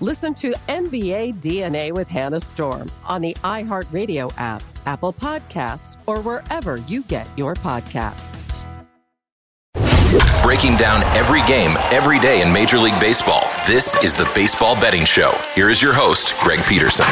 Listen to NBA DNA with Hannah Storm on the iHeartRadio app, Apple Podcasts, or wherever you get your podcasts. Breaking down every game, every day in Major League Baseball. This is the Baseball Betting Show. Here is your host, Greg Peterson.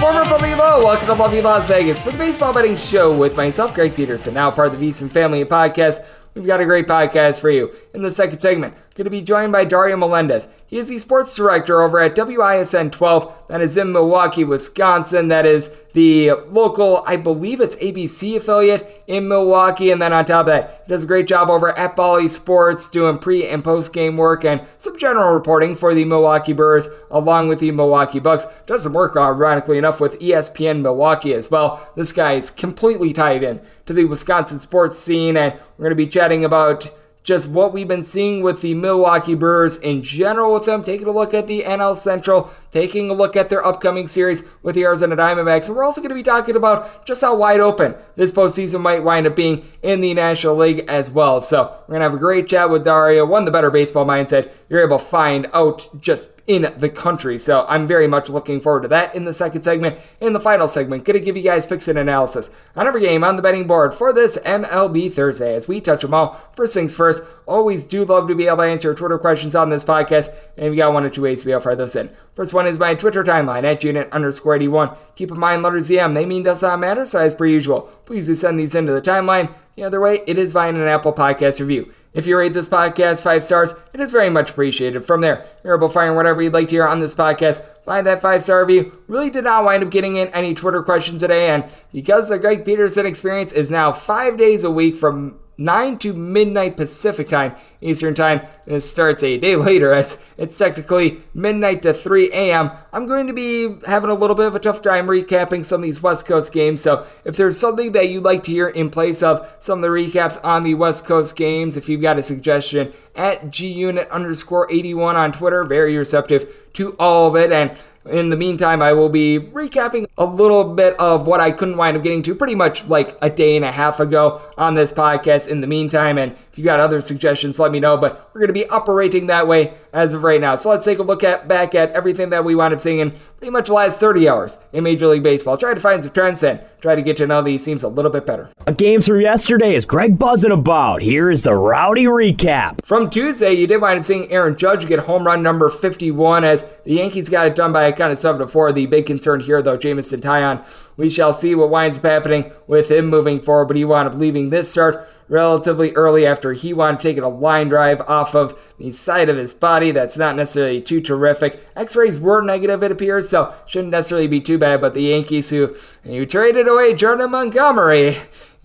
Former friendly low, welcome to lovely Las Vegas for the Baseball Betting Show with myself, Greg Peterson, now part of the VSiN Family Podcast. We've got a great podcast for you. In the second segment, going to be joined by Dario Melendez. He is the sports director over at WISN 12, that is in Milwaukee, Wisconsin. That is the local, I believe it's ABC affiliate in Milwaukee. And then on top of that, he does a great job over at Bally Sports doing pre and post game work and some general reporting for the Milwaukee Brewers along with the Milwaukee Bucks. Does some work, ironically enough, with ESPN Milwaukee as well. This guy is completely tied in to the Wisconsin sports scene, and we're going to be chatting about just what we've been seeing with the Milwaukee Brewers in general with them, taking a look at the NL Central, taking a look at their upcoming series with the Arizona Diamondbacks. And we're also going to be talking about just how wide open this postseason might wind up being in the National League as well. So we're going to have a great chat with Dario, one the better baseball mindset you're able to find out just in the country. So I'm very much looking forward to that in the second segment. In the final segment, gonna give you guys picks and analysis on every game on the betting board for this MLB Thursday as we touch them all. First things first, always do love to be able to answer your Twitter questions on this podcast, and we got one or two ways to be able to fire those in. First one is my Twitter timeline at unit underscore 81. Keep in mind letters EM, they mean does not matter, so as per usual, please do send these into the timeline. The other way, it is via an Apple Podcast review. If you rate this podcast five stars, it is very much appreciated. From there, you're able to find whatever you'd like to hear on this podcast. Find that five star review. Really did not wind up getting in any Twitter questions today, and because the Greg Peterson experience is now five days a week from 9 to midnight Pacific time, Eastern time, and it starts a day later as it's technically midnight to 3 a.m. I'm going to be having a little bit of a tough time recapping some of these West Coast games, so if there's something that you'd like to hear in place of some of the recaps on the West Coast games, if you've got a suggestion, at gunit underscore 81 on Twitter, very receptive to all of it, and in the meantime, I will be recapping a little bit of what I couldn't wind up getting to pretty much like a day and a half ago on this podcast in the meantime. And if you got other suggestions, let me know. But we're going to be operating that way as of right now. So let's take a look at back at everything that we wound up seeing in pretty much the last 30 hours in Major League Baseball. Try to find some trends and try to get to know these teams a little bit better. A Games from yesterday is Greg buzzing about. Here is the rowdy recap. From Tuesday, you did wind up seeing Aaron Judge get home run number 51 as the Yankees got it done by a kind of 7 to 4. The big concern here, though, Jameson Taillon. We shall see what winds up happening with him moving forward, but he wound up leaving this start relatively early after he wound up taking a line drive off of the side of his body. That's not necessarily too terrific. X rays were negative, it appears, so shouldn't necessarily be too bad, but the Yankees, who you traded away Jordan Montgomery,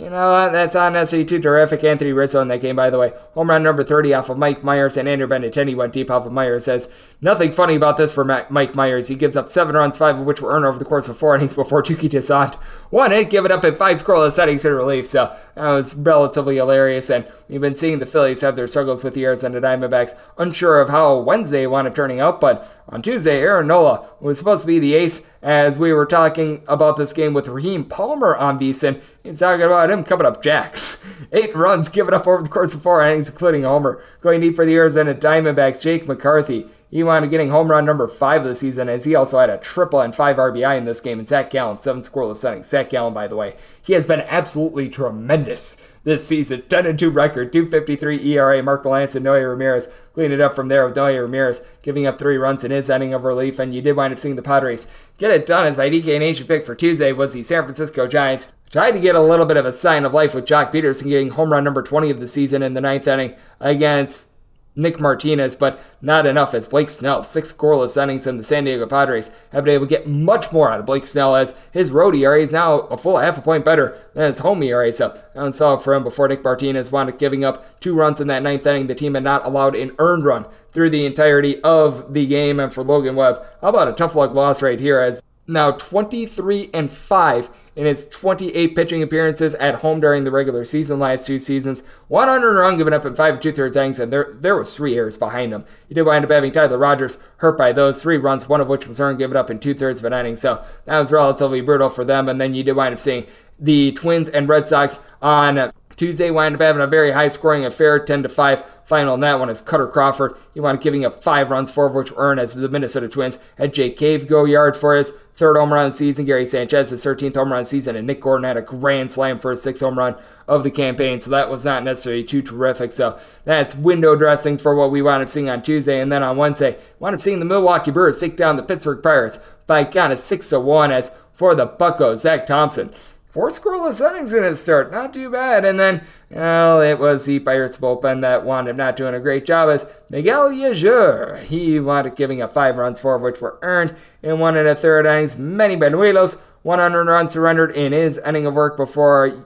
you know what? That's necessarily too terrific. Anthony Rizzo in that game, by the way. Home run number 30 off of Mike Mayers, and Andrew Benintendi went deep off of Mayers. Says nothing funny about this for Mike Mayers. He gives up seven runs, five of which were earned over the course of four innings before Touki Toussaint one hit, give it up in five scoreless settings in relief. So that was relatively hilarious. And we've been seeing the Phillies have their struggles with the Arizona Diamondbacks. Unsure of how Wednesday wound up turning out, but on Tuesday, Aaron Nola was supposed to be the ace as we were talking about this game with Raheem Palmer on VSiN. He's talking about him coming up jacks. Eight runs given up over the course of four innings, including homer. Going deep for the Arizona Diamondbacks, Jake McCarthy. He wound up getting home run number five of the season as he also had a triple and five RBI in this game. And Zach Gallen, seven scoreless innings. Zach Gallen, by the way, he has been absolutely tremendous this season. 10 and 2 record, 253 ERA. Mark Melancon and Ramirez cleaned it up from there with Noe Ramirez giving up three runs in his inning of relief. And you did wind up seeing the Padres get it done as my DK Nation pick for Tuesday was the San Francisco Giants. Tried to get a little bit of a sign of life with Joc Pederson getting home run number 20 of the season in the ninth inning against Nick Martinez, but not enough as Blake Snell, six scoreless innings, and the San Diego Padres have been able to get much more out of Blake Snell as his road ERA is now a full half a point better than his home ERA. So that solid for him before Nick Martinez wound up giving up two runs in that ninth inning. The team had not allowed an earned run through the entirety of the game. And for Logan Webb, how about a tough luck loss right here as now 23 and 5 in his 28 pitching appearances at home during the regular season last two seasons. 100 run given up in five and two thirds innings, and there there was three errors behind him. He did wind up having Tyler Rogers hurt by those three runs, one of which was earned given up in two thirds of an inning. So that was relatively brutal for them. And then you did wind up seeing the Twins and Red Sox on Tuesday wind up having a very high scoring affair, 10 to 5 final in that one is Kutter Crawford. He wound up giving up five runs, four of which were earned as the Minnesota Twins had Jake Cave go yard for his third home run season. Gary Sanchez, his 13th home run season, and Nick Gordon had a grand slam for his sixth home run of the campaign. So that was not necessarily too terrific. So that's window dressing for what we wound up seeing on Tuesday. And then on Wednesday, wound up seeing the Milwaukee Brewers take down the Pittsburgh Pirates by kind of 6 to 1 as for the Buccos, Zach Thompson Four scoreless innings in his start, not too bad. And then, well, it was the Pirates bullpen that wound up not doing a great job as Miguel Yajur. He wound up giving up five runs, four of which were earned in one and a third innings. Manny Banuelos, 100 runs surrendered in his inning of work before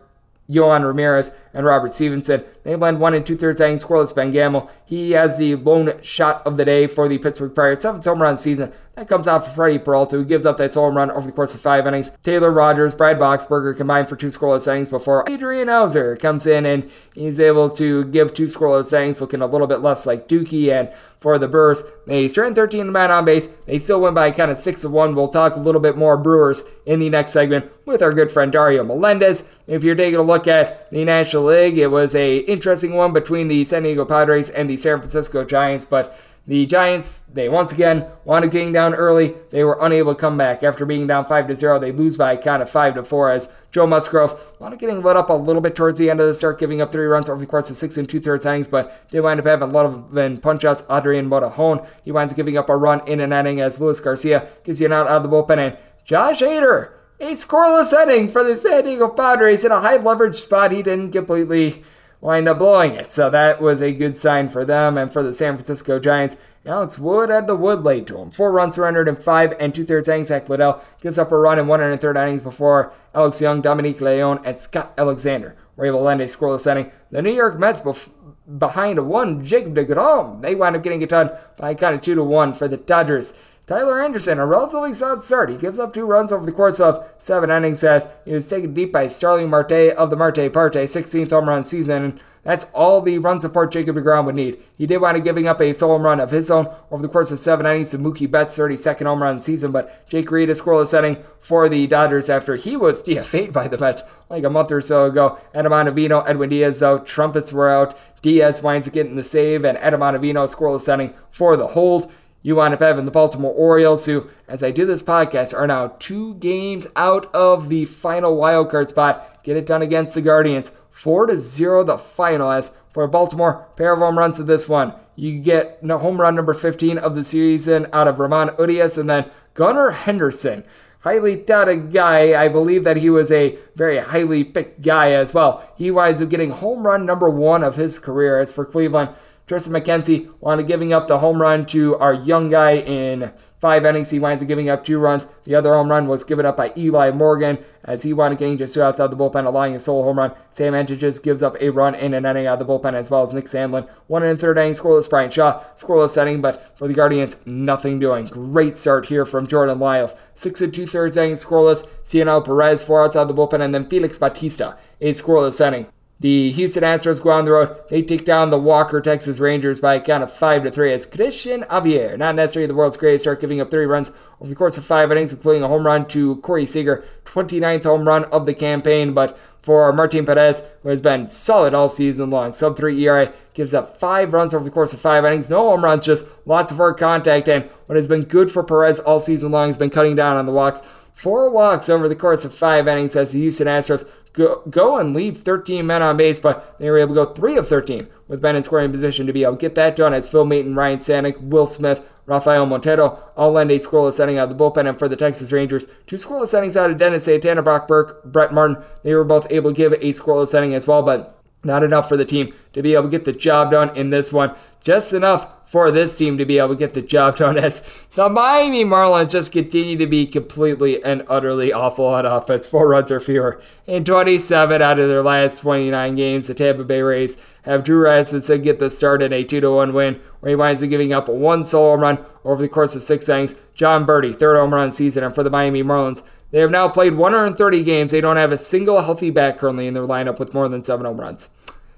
Yohan Ramirez and Robert Stephenson. They blend one and two thirds innings scoreless. Ben Gamel, he has the lone shot of the day for the Pittsburgh Pirates. Seventh home run season. That comes out for Freddie Peralta, who gives up that solo run over the course of five innings. Taylor Rogers, Brad Boxberger combined for two scoreless innings before Adrian Houser comes in and he's able to give two scoreless innings, looking a little bit less like Dookie. And for the Brewers, they strand 13 man on base. They still win by kind of 6 of 1. We'll talk a little bit more Brewers in the next segment with our good friend Dario Melendez. If you're taking a look at the National League, it was a interesting one between the San Diego Padres and the San Francisco Giants, but the Giants, they once again wanted getting down early. They were unable to come back. After being down 5 to 0, they lose by a count of 5 to 4 as Joe Musgrove wanted getting lit up a little bit towards the end of the start, giving up three runs over the course of six and two thirds innings, but did wind up having a lot of then punch outs. Adrian Morejon, he winds up giving up a run in an inning as Luis Garcia gives you an out out of the bullpen, and Josh Hader, a scoreless inning for the San Diego Padres in a high leverage spot. He didn't completely wind up blowing it. So that was a good sign for them and for the San Francisco Giants. Alex Wood had the wood laid to him. Four runs surrendered in five and two thirds innings. Zack Littell gives up a run in one and a third innings before Alex Young, Dominic Leone, and Scott Alexander were able to land a scoreless inning. The New York Mets bef- behind a one, Jacob DeGrom. They wind up getting it done by kind of two to one for the Dodgers. Tyler Anderson, a relatively solid start. He gives up two runs over the course of seven innings as he was taken deep by Starling Marte of the Marte Parte, 16th home run season. That's all the run support Jacob DeGrom would need. He did wind up giving up a solo run of his own over the course of seven innings to Mookie Betts' 32nd home run season, but Jake Reed is scoreless inning for the Dodgers after he was DFA'd by the Mets like a month or so ago. Adam Ottavino, Edwin Diaz, though, trumpets were out. Diaz winds up getting the save, and Adam Ottavino scoreless inning for the hold you wind up having the Baltimore Orioles, who, as I do this podcast, are now two games out of the final wildcard spot. Get it done against the Guardians. 4 to 0 the final as For Baltimore, pair of home runs to this one. You get home run number 15 of the season out of Ramon Urias and then Gunnar Henderson highly touted guy. I believe that he was a very highly picked guy as well. He winds up getting home run number one of his career. As for Cleveland, Triston McKenzie wound up giving up the home run to our young guy in five innings. He winds up giving up two runs. The other home run was given up by Eli Morgan as he wound up getting just two outs out of the bullpen, allowing a solo home run. Sam Hentges gives up a run in an inning out of the bullpen as well as Nick Sandlin. One and third inning scoreless. Bryan Shaw scoreless setting, but for the Guardians, nothing doing. Great start here from Jordan Lyles. Six and two thirds innings scoreless. Cionel Perez four outs out of the bullpen, and then Felix Bautista, a scoreless setting. The Houston Astros go on the road. They take down the Walker Texas Rangers by a count of 5 to 3 as Cristian Javier, not necessarily the world's greatest, start giving up three runs over the course of five innings, including a home run to Corey Seager, 29th home run of the campaign. But for Martin Perez, who has been solid all season long, sub 3 ERA, gives up five runs over the course of five innings. No home runs, just lots of hard contact. And what has been good for Perez all season long has been cutting down on the walks. Four walks over the course of five innings as the Houston Astros go, go and leave 13 men on base, but they were able to go 3 of 13 with Ben in scoring position to be able to get that done as Phil Maton, Ryne Stanek, Will Smith, Rafael Montero all lend a scoreless setting out of the bullpen. And for the Texas Rangers, two scoreless settings out of Dennis Santana, Brock Burke, Brett Martin. They were both able to give a scoreless setting as well, but not enough for the team to be able to get the job done in this one. Just enough for this team to be able to get the job done as the Miami Marlins just continue to be completely and utterly awful on offense. Four runs or fewer in 27 out of their last 29 games. The Tampa Bay Rays have Drew Rasmussen get the start in a 2 1 win, where he winds up giving up one solo home run over the course of six innings. Jon Berti, third home run season, and for the Miami Marlins, they have now played 130 games. They don't have a single healthy back currently in their lineup with more than seven home runs.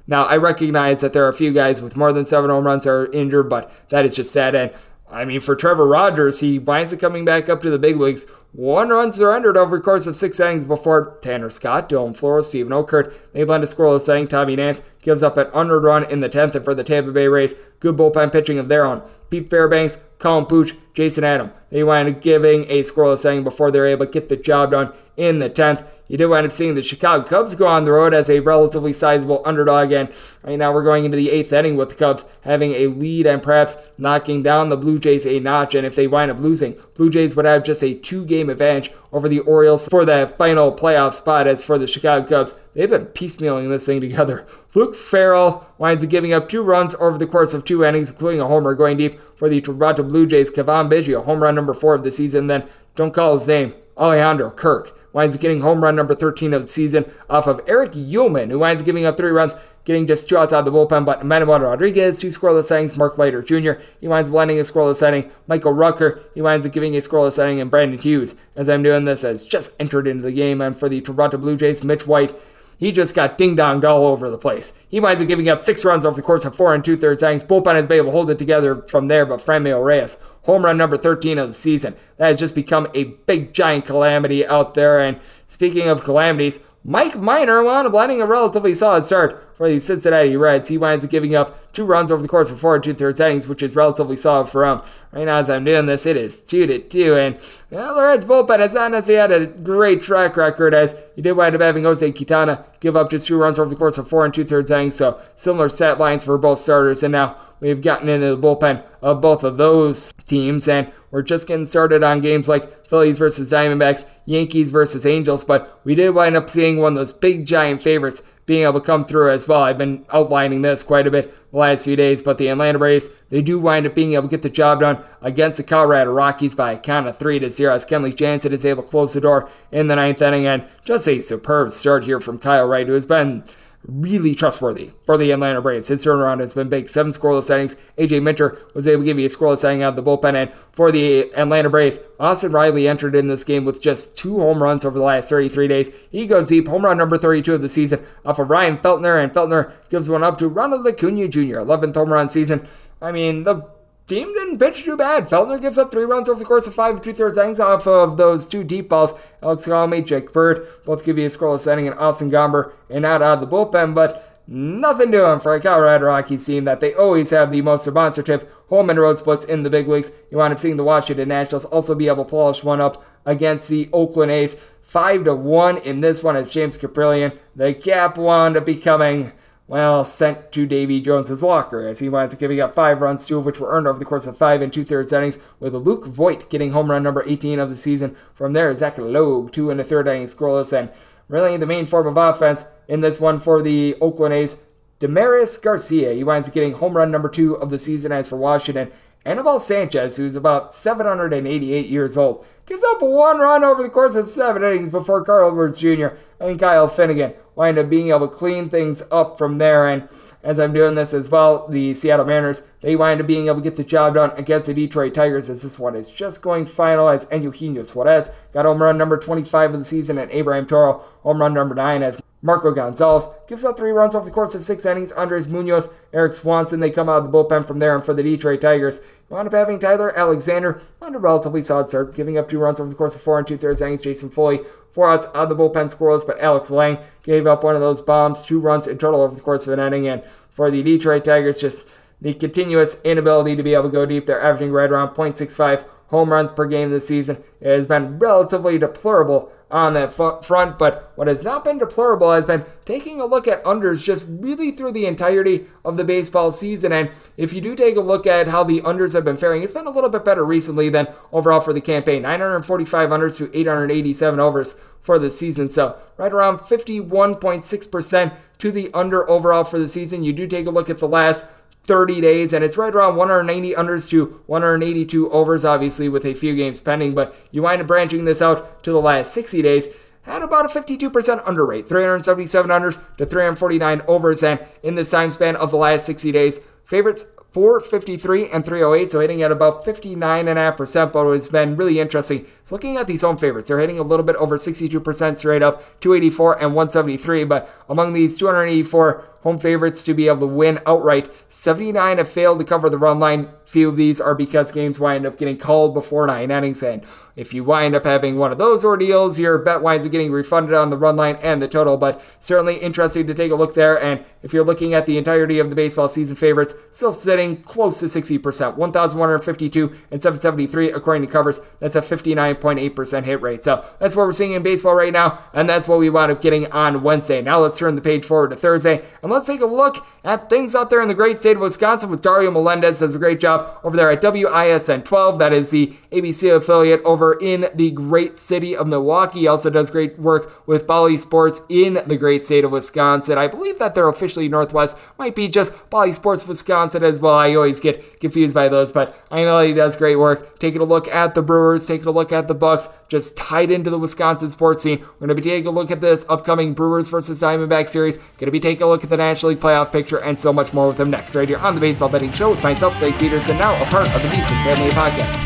Now, I recognize that there are a few guys with more than seven home runs are injured, but that is just sad. And I mean, for Trevor Rogers, he winds up coming back up to the big leagues. One run surrendered over the course of six innings before Tanner Scott, Dylan Floro, Steven Okert. They blend a scoreless inning. Tommy Nance gives up an under run in the 10th, and for the Tampa Bay Rays, good bullpen pitching of their own. Pete Fairbanks, Colin Poche, Jason Adam. They wind up giving a scoreless inning before they're able to get the job done in the 10th. You do wind up seeing the Chicago Cubs go on the road as a relatively sizable underdog, and right now we're going into the eighth inning with the Cubs having a lead and perhaps knocking down the Blue Jays a notch. And if they wind up losing, Blue Jays would have just a two game advantage over the Orioles for that final playoff spot. As for the Chicago Cubs, they've been piecemealing this thing together. Luke Farrell winds up giving up two runs over the course of two innings, including a homer going deep for the Toronto Blue Jays. Cavan Biggio, home run number four of the season. Then, don't call his name, Alejandro Kirk winds up getting home run number 13 of the season off of Erich Uelmen, who winds up giving up three runs, getting just two outs out of the bullpen. But Manuel Rodriguez, two scoreless innings. Mark Leiter Jr., he winds up landing a scoreless inning. Michael Rucker, he winds up giving a scoreless inning. And Brandon Hughes, as I'm doing this, has just entered into the game. And for the Toronto Blue Jays, Mitch White, he just got ding donged all over the place. He winds up giving up six runs over the course of four and two thirds innings. Bullpen been able to hold it together from there, but Franmil Reyes, home run number 13 of the season. That has just become a big giant calamity out there. And speaking of calamities, Mike Minor wound up landing a relatively solid start for the Cincinnati Reds. He winds up giving up two runs over the course of four and two thirds innings, which is relatively solid for him. Right now, as I'm doing this, it is two to two, and well, the Reds bullpen has not necessarily had a great track record, as he did wind up having Jose Quintana give up just two runs over the course of four and two thirds innings. So similar set lines for both starters, and now we've gotten into the bullpen of both of those teams, and we're just getting started on games like Phillies versus Diamondbacks, Yankees versus Angels, but we did wind up seeing one of those big giant favorites being able to come through as well. I've been outlining this quite a bit the last few days, but the Atlanta Braves, they do wind up being able to get the job done against the Colorado Rockies by a count of 3 to 0 as Kenley Jansen is able to close the door in the ninth inning and just a superb start here from Kyle Wright, who has been really trustworthy for the Atlanta Braves. His turnaround has been big. Seven scoreless innings. AJ Minter was able to give you a scoreless inning out of the bullpen. And for the Atlanta Braves, Austin Riley entered in this game with just two home runs over the last 33 days. He goes deep. Home run number 32 of the season off of Ryan Feltner. And Feltner gives one up to Ronald Acuna Jr. 11th home run season. I mean, the team didn't pitch too bad. Feltner gives up three runs over the course of five and two thirds innings off of those two deep balls. Alex Colomé, Jake Bird both give you a scoreless inning, and Austin Gomber and out of the bullpen, but nothing doing for a Colorado Rockies team that they always have the most demonstrative home and road splits in the big leagues. You wind up seeing the Washington Nationals also be able to polish one up against the Oakland A's. Five to one in this one as James Kaprielian. The cap wound up becoming well, sent to Davy Jones's locker as he winds up giving up five runs, two of which were earned over the course of five and two thirds innings, with Luke Voit getting home run number 18 of the season. From there, Zach Logue, two and a third innings scoreless, and really the main form of offense in this one for the Oakland A's. Dermis Garcia, he winds up getting home run number two of the season as for Washington. Anibal Sanchez, who's about 788 years old, gives up one run over the course of seven innings before Carl Edwards Jr. and Kyle Finnegan wind up being able to clean things up from there. And as I'm doing this as well, the Seattle Mariners, they wind up being able to get the job done against the Detroit Tigers as this one is just going final as Eugenio Suarez got home run number 25 of the season and Abraham Toro home run number 9 as Marco Gonzalez gives up three runs over the course of six innings. Andres Munoz, Erik Swanson, they come out of the bullpen from there. And for the Detroit Tigers, you wind up having Tyler Alexander on a relatively solid start, giving up two runs over the course of four and two thirds innings. Jason Foley, four outs out of the bullpen scoreless, but Alex Lange gave up one of those bombs, two runs in total over the course of an inning. And for the Detroit Tigers, just the continuous inability to be able to go deep. They're averaging right around 0.65 home runs per game this season. It has been relatively deplorable on that front, but what has not been deplorable has been taking a look at unders just really through the entirety of the baseball season. And if you do take a look at how the unders have been faring, it's been a little bit better recently than overall for the campaign 945 unders to 887 overs for the season. So, right around 51.6% to the under overall for the season. You do take a look at the last 30 days, and it's right around 190 unders to 182 overs, obviously, with a few games pending. But you wind up branching this out to the last 60 days at about a 52% under rate, 377 unders to 349 overs. And in this time span of the last 60 days, favorites 453 and 308, so hitting at about 59.5%. But it's been really interesting is looking at these home favorites. They're hitting a little bit over 62% straight up, 284 and 173. But among these 284 home favorites to be able to win outright. 79 have failed to cover the run line. Few of these are because games wind up getting called before nine innings. And if you wind up having one of those ordeals, your bet winds up getting refunded on the run line and the total. But certainly interesting to take a look there. And if you're looking at the entirety of the baseball season favorites, still sitting close to 60%, 1,152 and 773 according to covers. That's a 59.8% hit rate. So that's what we're seeing in baseball right now. And that's what we wound up getting on Wednesday. Now let's turn the page forward to Thursday. And let's take a look at things out there in the great state of Wisconsin with Dario Melendez does a great job over there at WISN 12. That is the ABC affiliate over in the great city of Milwaukee. He also does great work with Bally Sports in the great state of Wisconsin. I believe that they're officially Northwest. Might be just Bally Sports Wisconsin as well. I always get confused by those, but I know he does great work. Taking a look at the Brewers, taking a look at the Bucks, just tied into the Wisconsin sports scene. We're going to be taking a look at this upcoming Brewers versus Diamondback series. Going to be taking a look at the National League playoff picture and so much more with them next, right here on the Baseball Betting Show with myself, Greg Peterson, now a part of the VSiN Family Podcast.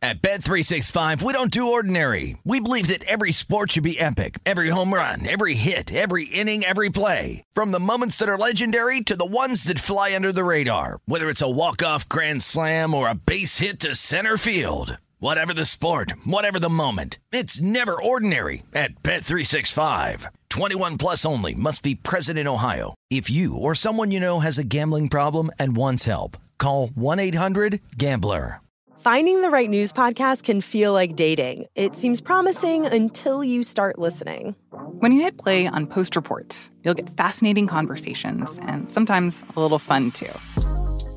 At Bet365, we don't do ordinary. We believe that every sport should be epic. Every home run, every hit, every inning, every play. From the moments that are legendary to the ones that fly under the radar. Whether it's a walk-off grand slam or a base hit to center field. Whatever the sport, whatever the moment, it's never ordinary at Bet365. 21 plus only must be present in Ohio. If you or someone you know has a gambling problem and wants help, call 1-800-GAMBLER. Finding the right news podcast can feel like dating. It seems promising until you start listening. When you hit play on Post Reports, you'll get fascinating conversations and sometimes a little fun too.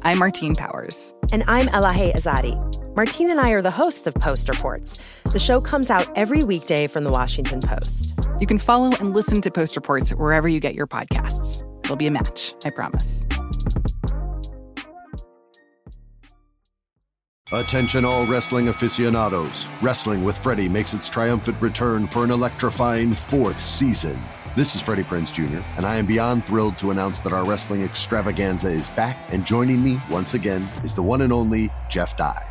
I'm Martine Powers. And I'm Elahe Izadi. Martine and I are the hosts of Post Reports. The show comes out every weekday from the Washington Post. You can follow and listen to Post Reports wherever you get your podcasts. It'll be a match, I promise. Attention, all wrestling aficionados. Wrestling with Freddie makes its triumphant return for an electrifying fourth season. This is Freddie Prinze Jr., and I am beyond thrilled to announce that our wrestling extravaganza is back, and joining me once again is the one and only Jeff Dye.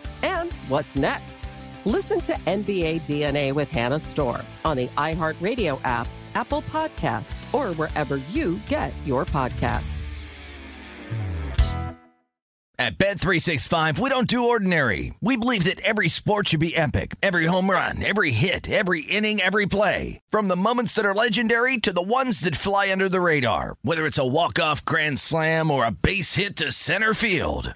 And what's next? Listen to NBA DNA with Hannah Storm on the iHeartRadio app, Apple Podcasts, or wherever you get your podcasts. At Bet365, we don't do ordinary. We believe that every sport should be epic. Every home run, every hit, every inning, every play. From the moments that are legendary to the ones that fly under the radar. Whether it's a walk-off grand slam or a base hit to center field.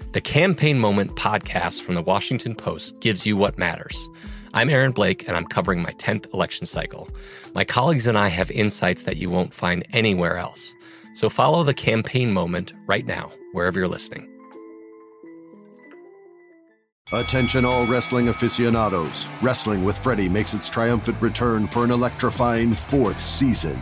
The Campaign Moment podcast from the Washington Post gives you what matters. I'm Aaron Blake, and I'm covering my 10th election cycle. My colleagues and I have insights that you won't find anywhere else. So follow the Campaign Moment right now, wherever you're listening. Attention, all wrestling aficionados. Wrestling with Freddie makes its triumphant return for an electrifying fourth season.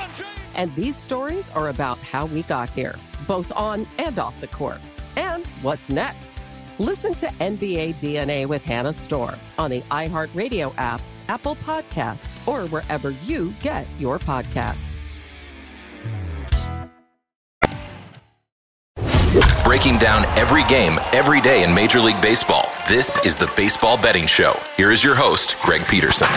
And these stories are about how we got here, both on and off the court. And what's next? Listen to NBA DNA with Hannah Storm on the iHeartRadio app, Apple Podcasts, or wherever you get your podcasts. Breaking down every game, every day in Major League Baseball. This is the Baseball Betting Show. Here is your host, Greg Peterson.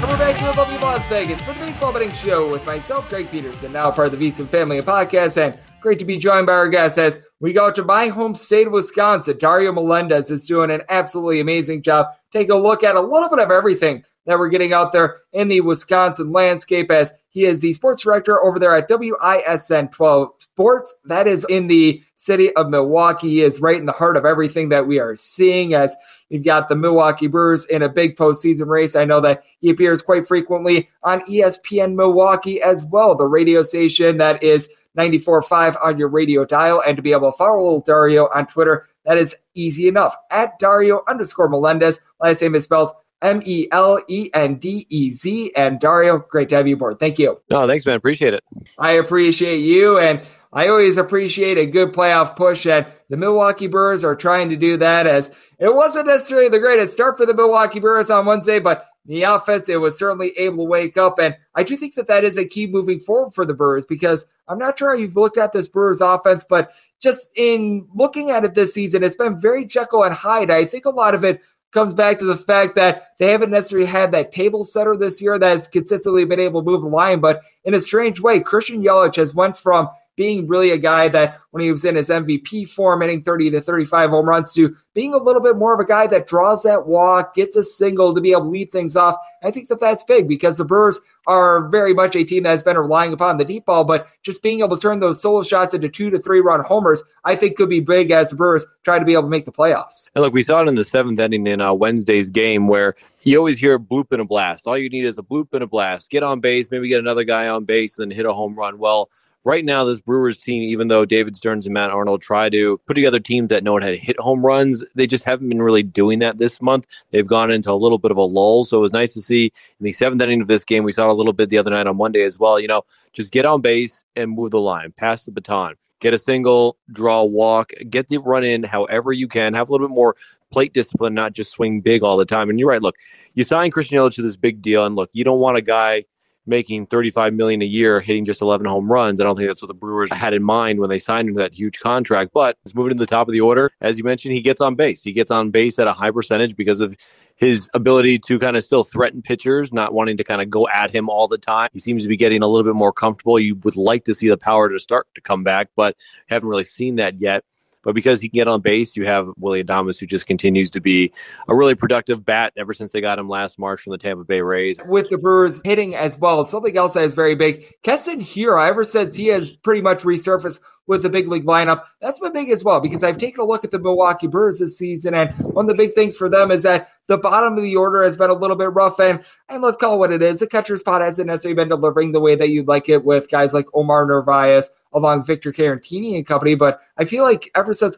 And we're back here in lovely Las Vegas for the Baseball Betting Show with myself, Greg Peterson, now part of the VSiN Family Podcast, and great to be joined by our guests as we go to my home state of Wisconsin. Dario Melendez is doing an absolutely amazing job. Take a look at a little bit of everything that we're getting out there in the Wisconsin landscape as he is the sports director over there at WISN 12 Sports. That is in the city of Milwaukee. He is right in the heart of everything that we are seeing as you've got the Milwaukee Brewers in a big postseason race. I know that he appears quite frequently on ESPN Milwaukee as well, the radio station that is 94.5 on your radio dial. And to be able to follow Dario on Twitter, that is easy enough. At Dario underscore Melendez. Last name is spelled M E L E N D E Z. And Dario, great to have you aboard. Thank you. No, thanks, man. Appreciate it. I appreciate you. And I always appreciate a good playoff push, and the Milwaukee Brewers are trying to do that. As it wasn't necessarily the greatest start for the Milwaukee Brewers on Wednesday, but the offense it was certainly able to wake up, and I do think that that is a key moving forward for the Brewers because I'm not sure how you've looked at this Brewers offense, but just in looking at it this season, it's been very Jekyll and Hyde. I think a lot of it comes back to the fact that they haven't necessarily had that table setter this year that has consistently been able to move the line. But in a strange way, Christian Yelich has went from being really a guy that when he was in his MVP form, hitting 30 to 35 home runs, to being a little bit more of a guy that draws that walk, gets a single to be able to lead things off. I think that that's big because the Brewers are very much a team that has been relying upon the deep ball, but just being able to turn those solo shots into two to three run homers, I think could be big as the Brewers try to be able to make the playoffs. And look, we saw it in the seventh inning in uh, Wednesday's game where you always hear a bloop and a blast. All you need is a bloop and a blast. Get on base, maybe get another guy on base, and then hit a home run. Well, right now, this Brewers team, even though David Stearns and Matt Arnold try to put together teams that know how to hit home runs, they just haven't been really doing that this month. They've gone into a little bit of a lull. So it was nice to see in the seventh inning of this game. We saw a little bit the other night on Monday as well. You know, just get on base and move the line, pass the baton. get a single, draw walk, get the run in however you can, have a little bit more plate discipline, not just swing big all the time. And you're right. Look, you sign Christian Yelich to this big deal, and look, you don't want a guy making 35 million a year, hitting just 11 home runs. I don't think that's what the Brewers had in mind when they signed him to that huge contract. But he's moving to the top of the order. As you mentioned, he gets on base. He gets on base at a high percentage because of his ability to kind of still threaten pitchers, not wanting to kind of go at him all the time. He seems to be getting a little bit more comfortable. You would like to see the power to start to come back, but haven't really seen that yet. But because he can get on base, you have Willy Adames, who just continues to be a really productive bat ever since they got him last March from the Tampa Bay Rays. With the Brewers hitting as well, something else that is very big. Keston Hiura, ever since he has pretty much resurfaced with the big league lineup, that's been big as well because I've taken a look at the Milwaukee Brewers this season, and one of the big things for them is that the bottom of the order has been a little bit rough, and and let's call it what it is. The catcher spot hasn't necessarily been delivering the way that you'd like it with guys like Omar Narvaez, along Victor Caratini and company. But I feel like ever since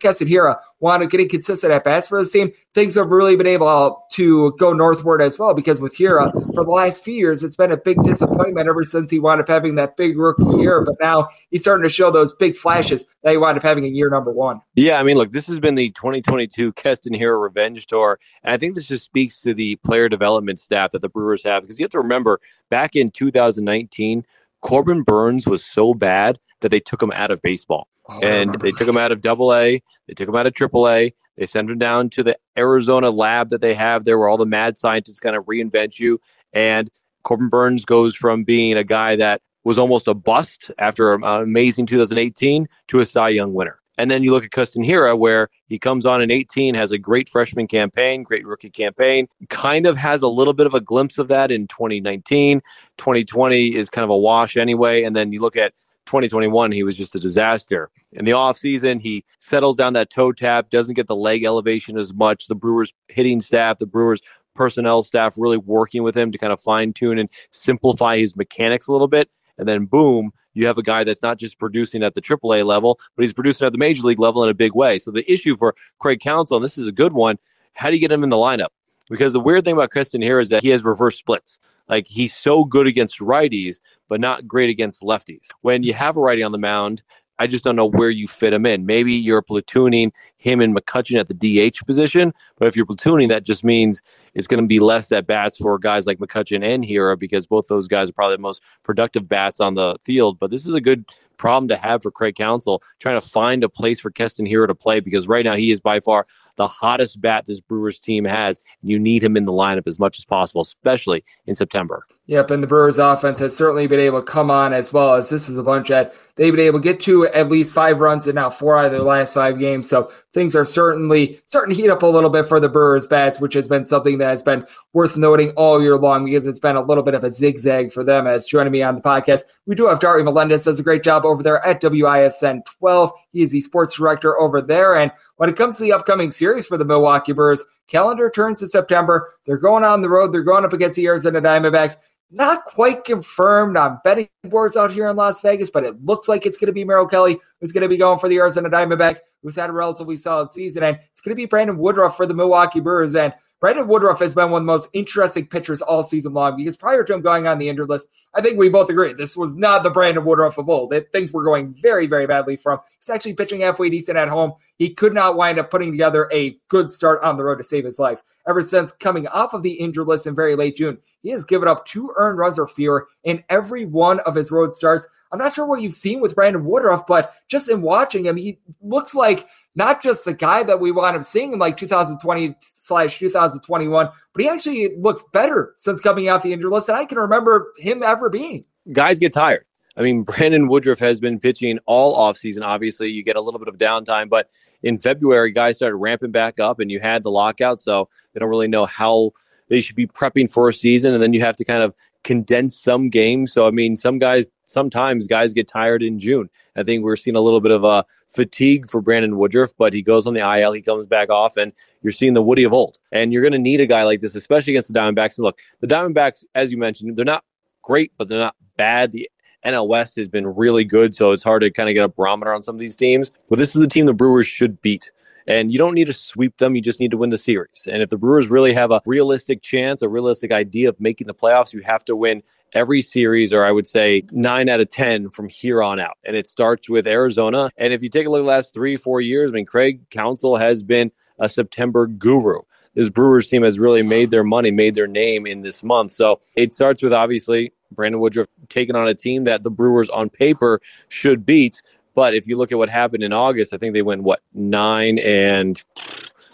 wound up getting consistent at bats for the team, things have really been able to go northward as well. Because with Hiura, for the last few years, it's been a big disappointment ever since he wound up having that big rookie year. But now he's starting to show those big flashes that he wound up having in year number one. Yeah, I mean, look, this has been the 2022 Keston Hiura revenge tour. And I think this just speaks to the player development staff that the Brewers have. Because you have to remember, back in 2019, Corbin Burnes was so bad that they took him out of baseball. Oh, and they took him out of double A, they took him out of triple A, they sent him down to the Arizona lab that they have there where all the mad scientists kind of reinvent you. And Corbin Burnes goes from being a guy that was almost a bust after an amazing 2018 to a Cy Young winner. And then you look at Keston Hiura, where he comes on in 18, has a great freshman campaign, great rookie campaign, kind of has a little bit of a glimpse of that in 2019. 2020 is kind of a wash anyway. And then you look at 2021, he was just a disaster. In the offseason, he settles down that toe tap, doesn't get the leg elevation as much. The Brewers hitting staff, the Brewers personnel staff really working with him to kind of fine tune and simplify his mechanics a little bit. And then, boom, you have a guy that's not just producing at the AAA level, but he's producing at the major league level in a big way. So the issue for Craig Counsell, and this is a good one, how do you get him in the lineup? Because the weird thing about Keston Hiura is that he has reverse splits. Like he's so good against righties, but not great against lefties. When you have a righty on the mound, I just don't know where you fit him in. Maybe you're platooning him and McCutchen at the DH position, but if you're platooning, that just means it's going to be less at bats for guys like McCutchen and Hiura because both those guys are probably the most productive bats on the field. But this is a good problem to have for Craig Counsell trying to find a place for Keston Hiura to play because right now he is by far the hottest bat this Brewers team has. You need him in the lineup as much as possible, especially in September. Yep, and the Brewers offense has certainly been able to come on as well as this is a bunch that they've been able to get to at least five runs in now four out of their last five games. So things are certainly starting to heat up a little bit for the Brewers bats, which has been something that has been worth noting all year long because it's been a little bit of a zigzag for them. As joining me on the podcast, we do have Dario Melendez does a great job over there at WISN 12. He is the sports director over there. And when it comes to the upcoming series for the Milwaukee Brewers, calendar turns to September. They're going on the road. They're going up against the Arizona Diamondbacks. Not quite confirmed on betting boards out here in Las Vegas, but it looks like it's going to be Merrill Kelly who's going to be going for the Arizona Diamondbacks, who's had a relatively solid season. And it's going to be Brandon Woodruff for the Milwaukee Brewers. And Brandon Woodruff has been one of the most interesting pitchers all season long because prior to him going on the injured list, I think we both agree this was not the Brandon Woodruff of old. It, things were going very, very badly from. He's actually pitching halfway decent at home. He could not wind up putting together a good start on the road to save his life. Ever since coming off of the injured list in very late June, he has given up two earned runs or fewer in every one of his road starts. I'm not sure what you've seen with Brandon Woodruff, but just in watching him, he looks like not just the guy that we wound up seeing in like 2020 slash 2021, but he actually looks better since coming off the injured list than I can remember him ever being. Guys get tired. I mean, Brandon Woodruff has been pitching all offseason. Obviously, you get a little bit of downtime, but in February, guys started ramping back up, and you had the lockout, so they don't really know how they should be prepping for a season, and then you have to kind of condense some games. So, I mean, some guys sometimes guys get tired in June. I think we're seeing a little bit of a fatigue for Brandon Woodruff, but he goes on the IL, he comes back off, and you're seeing the Woody of old. And you're going to need a guy like this, especially against the Diamondbacks. And look, the Diamondbacks, as you mentioned, they're not great, but they're not bad. The NL West has been really good, so it's hard to kind of get a barometer on some of these teams. But this is the team the Brewers should beat. And you don't need to sweep them. You just need to win the series. And if the Brewers really have a realistic chance, a realistic idea of making the playoffs, you have to win every series, or I would say nine out of 10 from here on out. And it starts with Arizona. And if you take a look at the last three, four years, I mean, Craig Counsell has been a September guru. This Brewers team has really made their money, made their name in this month. So it starts with obviously Brandon Woodruff taking on a team that the Brewers on paper should beat. But if you look at what happened in August, I think they went what nine and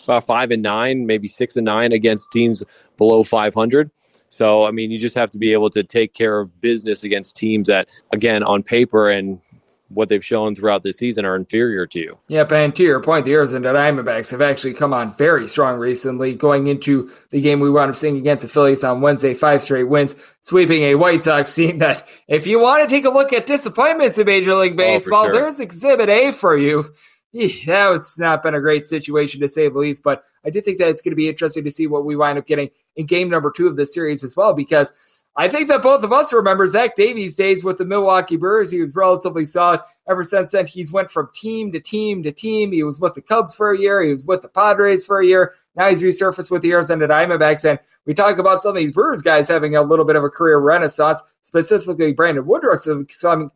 about five and nine, maybe six and nine against teams below 500. So, I mean, you just have to be able to take care of business against teams that, again, on paper and what they've shown throughout the season are inferior to you. Yep, and to your point, the Arizona Diamondbacks have actually come on very strong recently. Going into the game we wound up seeing against the Phillies on Wednesday, five straight wins, sweeping a White Sox team that, if you want to take a look at disappointments in Major League oh, Baseball, oh, sure. there's Exhibit A for you. Yeah, it's not been a great situation to say the least, but I do think that it's going to be interesting to see what we wind up getting in game number two of this series as well, because I think that both of us remember Zach Davies' days with the Milwaukee Brewers. He was relatively solid. Ever since then, he's went from team to team to team. He was with the Cubs for a year. He was with the Padres for a year. Now he's resurfaced with the Arizona Diamondbacks. And we talk about some of these Brewers guys having a little bit of a career renaissance, specifically Brandon Woodruff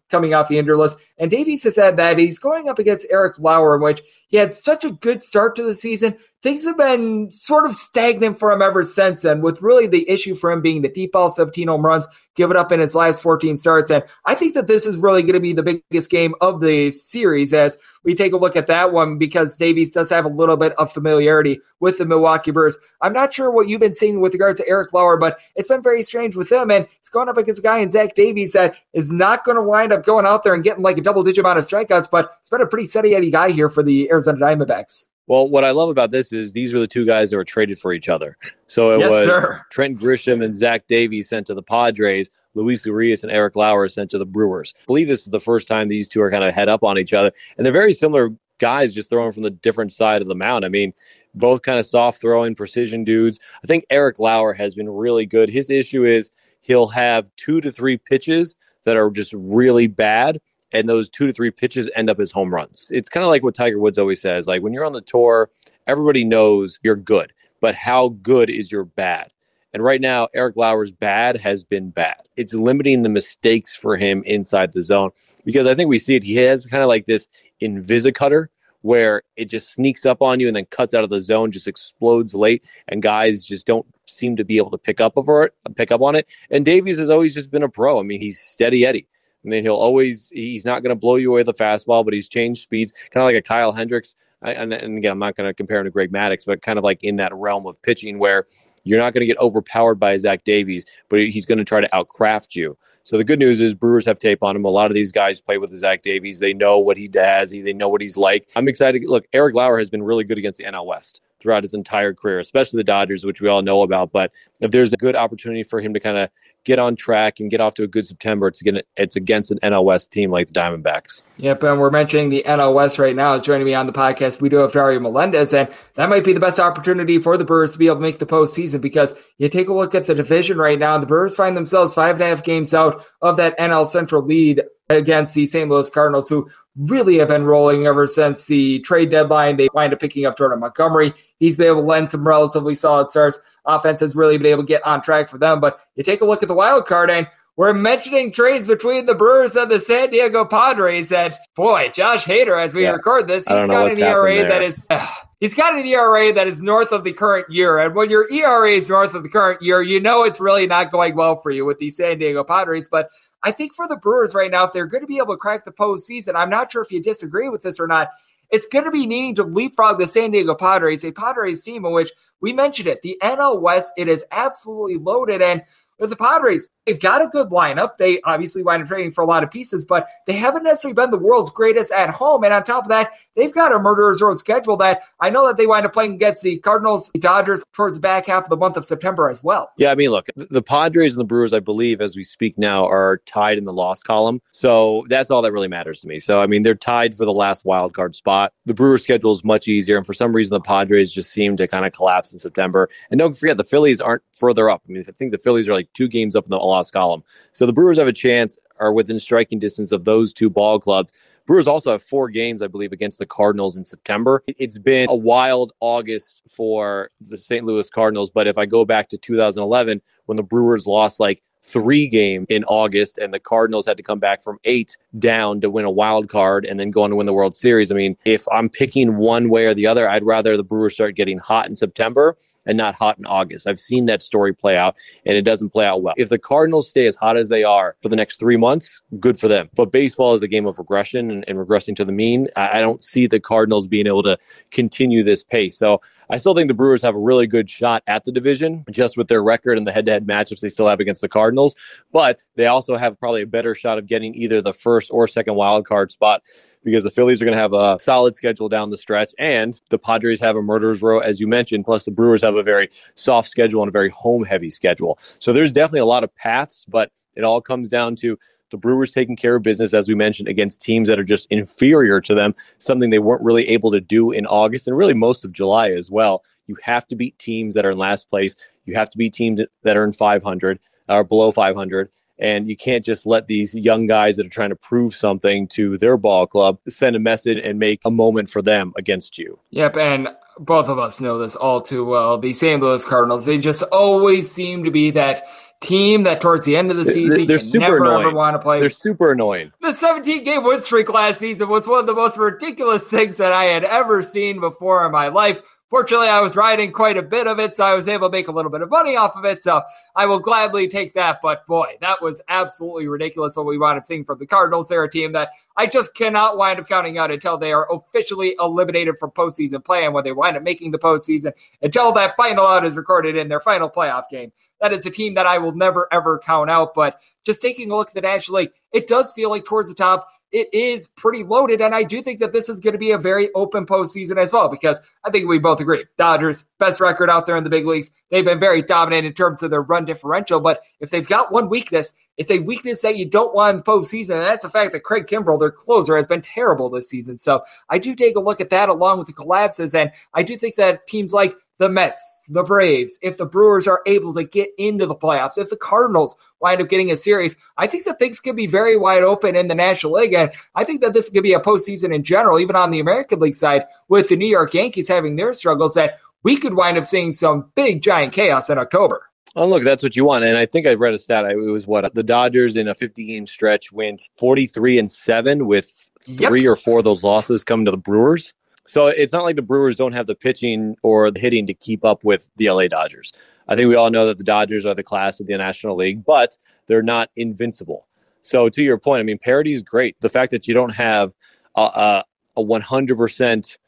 coming off the injury list. And Davies has said that he's going up against Eric Lauer, in which he had such a good start to the season. Things have been sort of stagnant for him ever since then, with really the issue for him being the deep ball 17 home runs given up in his last 14 starts. And I think that this is really going to be the biggest game of the series as we take a look at that one because Davies does have a little bit of familiarity with the Milwaukee Brewers. I'm not sure what you've been seeing with regards to Eric Lauer, but it's been very strange with him. And he's going up against a guy in Zach Davies that is not going to wind up going out there and getting like a double digit amount of strikeouts, but it's been a pretty steady Eddie guy here for the Arizona Diamondbacks. Well, what I love about this is these were the two guys that were traded for each other. So it yes, was sir. Trent Grisham and Zach Davies sent to the Padres, Luis Urias and Eric Lauer sent to the Brewers. I believe this is the first time these two are kind of head up on each other. And they're very similar guys, just throwing from the different side of the mound. I mean, both kind of soft throwing, precision dudes. I think Eric Lauer has been really good. His issue is he'll have two to three pitches that are just really bad and those two to three pitches end up as home runs. It's kind of like what Tiger Woods always says like when you're on the tour, everybody knows you're good, but how good is your bad? And right now, Eric Lauer's bad has been bad. It's limiting the mistakes for him inside the zone because I think we see it. He has kind of like this invisicutter where it just sneaks up on you and then cuts out of the zone, just explodes late, and guys just don't seem to be able to pick up over it, pick up on it. And Davies has always just been a pro. I mean, he's steady Eddie. I mean, he'll always, he's not going to blow you away with the fastball, but he's changed speeds, kind of like a Kyle Hendricks. I, and, and, again, I'm not going to compare him to Greg Maddux, but kind of like in that realm of pitching where you're not going to get overpowered by Zach Davies, but he's going to try to outcraft you. So the good news is Brewers have tape on him. A lot of these guys play with Zach Davies. They know what he does. They know what he's like. I'm excited. Look, Eric Lauer has been really good against the NL West throughout his entire career, especially the Dodgers, which we all know about. But if there's a good opportunity for him to kind of get on track and get off to a good September, it's again it's against an NL West team like the Diamondbacks. Yep, and we're mentioning the NL West right now. Is joining me on the podcast. We do have Dario Melendez, and that might be the best opportunity for the Brewers to be able to make the postseason because you take a look at the division right now, the Brewers find themselves five and a half games out of that NL Central lead against the St. Louis Cardinals, who really have been rolling ever since the trade deadline. They wind up picking up Jordan Montgomery. He's been able to lend some relatively solid starts. Offense has really been able to get on track for them. But you take a look at the wild card, and we're mentioning trades between the Brewers and the San Diego Padres. And boy, Josh Hader, as we yeah. record this, he's got an ERA that is. Uh, he's got an ERA that is north of the current year. And when your ERA is north of the current year, you know it's really not going well for you with the San Diego Padres. But I think for the Brewers right now, if they're going to be able to crack the postseason, I'm not sure if you disagree with this or not. It's going to be needing to leapfrog the San Diego Padres, a Padres team in which we mentioned it. The NL West, it is absolutely loaded. And with the Padres, they've got a good lineup. They obviously wind up trading for a lot of pieces, but they haven't necessarily been the world's greatest at home. And on top of that, they've got a murderer's row schedule that I know that they wind up playing against the Cardinals, the Dodgers towards the back half of the month of September as well. Yeah, I mean, look, the Padres and the Brewers, I believe, as we speak now, are tied in the loss column. So that's all that really matters to me. So, I mean, they're tied for the last wild card spot. The Brewers' schedule is much easier. And for some reason, the Padres just seem to kind of collapse in September. And don't forget, the Phillies aren't further up. I mean, I think the Phillies are like two games up in the loss column. So the Brewers have a chance, are within striking distance of those two ball clubs. Brewers also have four games, I believe, against the Cardinals in September. It's been a wild August for the St. Louis Cardinals, but if I go back to 2011, when the Brewers lost like three game in August, and the Cardinals had to come back from eight down to win a wild card and then go on to win the World Series. I mean, if I'm picking one way or the other, I'd rather the Brewers start getting hot in September and not hot in August. I've seen that story play out and it doesn't play out well. If the Cardinals stay as hot as they are for the next three months, good for them. But baseball is a game of regression and, and regressing to the mean. I, I don't see the Cardinals being able to continue this pace. So I still think the Brewers have a really good shot at the division just with their record and the head to head matchups they still have against the Cardinals. But they also have probably a better shot of getting either the first or second wild card spot because the Phillies are going to have a solid schedule down the stretch, and the Padres have a murderer's row, as you mentioned. Plus, the Brewers have a very soft schedule and a very home heavy schedule. So there's definitely a lot of paths, but it all comes down to the Brewers taking care of business, as we mentioned, against teams that are just inferior to them, something they weren't really able to do in August and really most of July as well. You have to beat teams that are in last place. You have to beat teams that are in 500 or below 500. And you can't just let these young guys that are trying to prove something to their ball club send a message and make a moment for them against you. Yep. And both of us know this all too well. The St. Louis Cardinals, they just always seem to be that team that towards the end of the season they're, super never annoying. ever want to play. They're super annoying. The 17 game win streak last season was one of the most ridiculous things that I had ever seen before in my life. Fortunately, I was riding quite a bit of it, so I was able to make a little bit of money off of it. So I will gladly take that. But boy, that was absolutely ridiculous what we wound up seeing from the Cardinals. They're a team that I just cannot wind up counting out until they are officially eliminated from postseason play. And when they wind up making the postseason, until that final out is recorded in their final playoff game, that is a team that I will never, ever count out. But just taking a look at the National League, it does feel like towards the top, it is pretty loaded. And I do think that this is going to be a very open postseason as well, because I think we both agree Dodgers, best record out there in the big leagues. They've been very dominant in terms of their run differential. But if they've got one weakness, it's a weakness that you don't want in postseason. And that's the fact that Craig Kimbrel, their closer, has been terrible this season. So I do take a look at that along with the collapses. And I do think that teams like the Mets, the Braves, if the Brewers are able to get into the playoffs, if the Cardinals wind up getting a series, I think that things could be very wide open in the National League. And I think that this could be a postseason in general, even on the American League side, with the New York Yankees having their struggles, that we could wind up seeing some big, giant chaos in October. Oh, look, that's what you want. And I think I read a stat. It was what the Dodgers in a 50 game stretch went 43 and 7 with three yep. or four of those losses coming to the Brewers. So it's not like the Brewers don't have the pitching or the hitting to keep up with the LA Dodgers. I think we all know that the Dodgers are the class of the National League, but they're not invincible. So to your point, I mean, parity is great. The fact that you don't have a, a, a 100%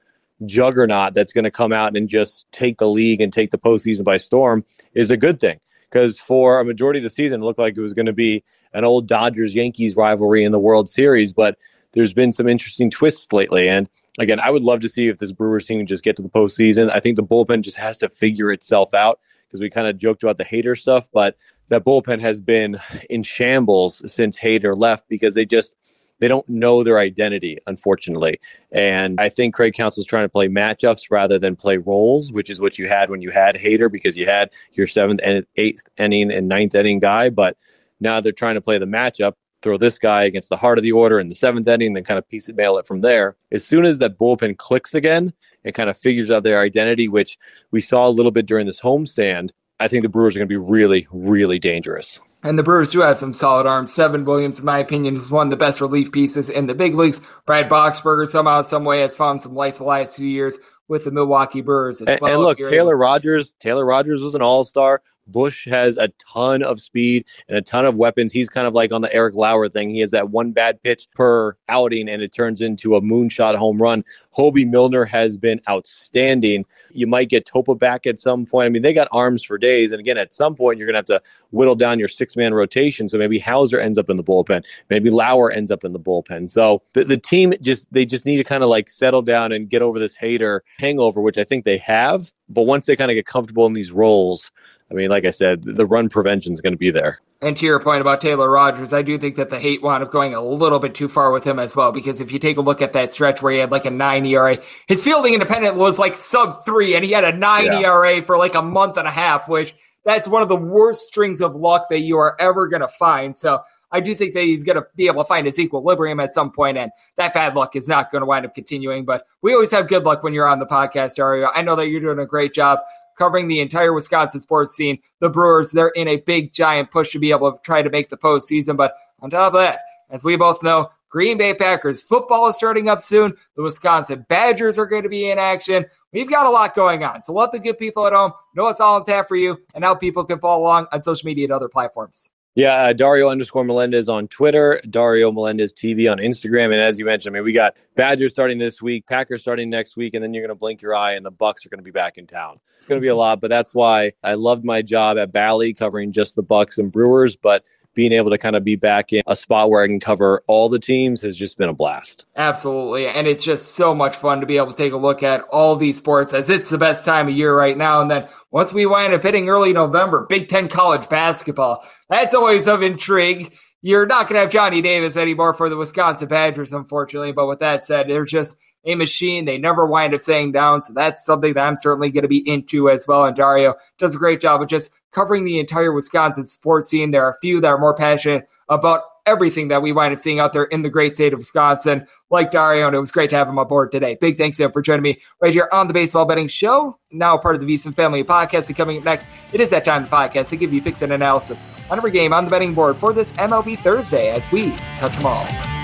juggernaut that's going to come out and just take the league and take the postseason by storm is a good thing. Because for a majority of the season, it looked like it was going to be an old Dodgers Yankees rivalry in the World Series, but there's been some interesting twists lately. And again, I would love to see if this Brewers team just get to the postseason. I think the bullpen just has to figure itself out because we kind of joked about the Hader stuff, but that bullpen has been in shambles since Hader left because they just they don't know their identity, unfortunately. And I think Craig Counsell is trying to play matchups rather than play roles, which is what you had when you had Hader because you had your seventh and eighth inning and ninth inning guy. But now they're trying to play the matchup throw this guy against the heart of the order in the seventh inning, then kind of piece it mail it from there. As soon as that bullpen clicks again and kind of figures out their identity, which we saw a little bit during this homestand, I think the Brewers are going to be really, really dangerous. And the Brewers do have some solid arms. Devin Williams, in my opinion, is one of the best relief pieces in the big leagues. Brad Boxberger somehow, some way, has found some life the last two years with the Milwaukee Brewers as and, well. And look, Taylor Rogers, Taylor Rogers was an all-star. Bush has a ton of speed and a ton of weapons. He's kind of like on the Eric Lauer thing. He has that one bad pitch per outing and it turns into a moonshot home run. Hoby Milner has been outstanding. You might get Topa back at some point. I mean, they got arms for days. And again, at some point, you're going to have to whittle down your six man rotation. So maybe Houser ends up in the bullpen. Maybe Lauer ends up in the bullpen. So the, the team just, they just need to kind of like settle down and get over this Hader hangover, which I think they have. But once they kind of get comfortable in these roles, I mean, like I said, the run prevention is going to be there. And to your point about Taylor Rogers, I do think that the hate wound up going a little bit too far with him as well. Because if you take a look at that stretch where he had like a nine ERA, his fielding independent was like sub three, and he had a nine yeah. ERA for like a month and a half, which that's one of the worst strings of luck that you are ever going to find. So I do think that he's going to be able to find his equilibrium at some point, and that bad luck is not going to wind up continuing. But we always have good luck when you're on the podcast, Dario. I know that you're doing a great job covering the entire Wisconsin sports scene. The Brewers, they're in a big, giant push to be able to try to make the postseason. But on top of that, as we both know, Green Bay Packers football is starting up soon. The Wisconsin Badgers are going to be in action. We've got a lot going on. So let the good people at home know it's all on tap for you and how people can follow along on social media and other platforms. Yeah, uh, Dario underscore Melendez on Twitter, Dario Melendez TV on Instagram, and as you mentioned, I mean, we got Badgers starting this week, Packers starting next week, and then you're going to blink your eye, and the Bucks are going to be back in town. It's going to be a lot, but that's why I loved my job at Bally covering just the Bucks and Brewers. But being able to kind of be back in a spot where I can cover all the teams has just been a blast. Absolutely. And it's just so much fun to be able to take a look at all these sports as it's the best time of year right now. And then once we wind up hitting early November, Big Ten college basketball, that's always of intrigue. You're not going to have Johnny Davis anymore for the Wisconsin Badgers, unfortunately. But with that said, they're just a machine. They never wind up saying down. So that's something that I'm certainly going to be into as well. And Dario does a great job of just covering the entire Wisconsin sports scene. There are a few that are more passionate about everything that we wind up seeing out there in the great state of Wisconsin, like Dario, and it was great to have him aboard today. Big thanks to him for joining me right here on the Baseball Betting Show, now part of the VSiN Family Podcast. And coming up next, it is that time of the podcast to give you picks and analysis on every game on the betting board for this MLB Thursday as we touch them all.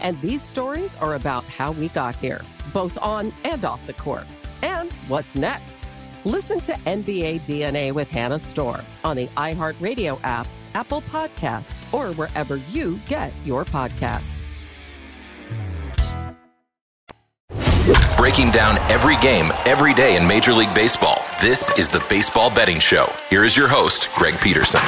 And these stories are about how we got here, both on and off the court. And what's next? Listen to NBA DNA with Hannah Storm on the iHeartRadio app, Apple Podcasts, or wherever you get your podcasts. Breaking down every game, every day in Major League Baseball. This is the Baseball Betting Show. Here is your host, Greg Peterson.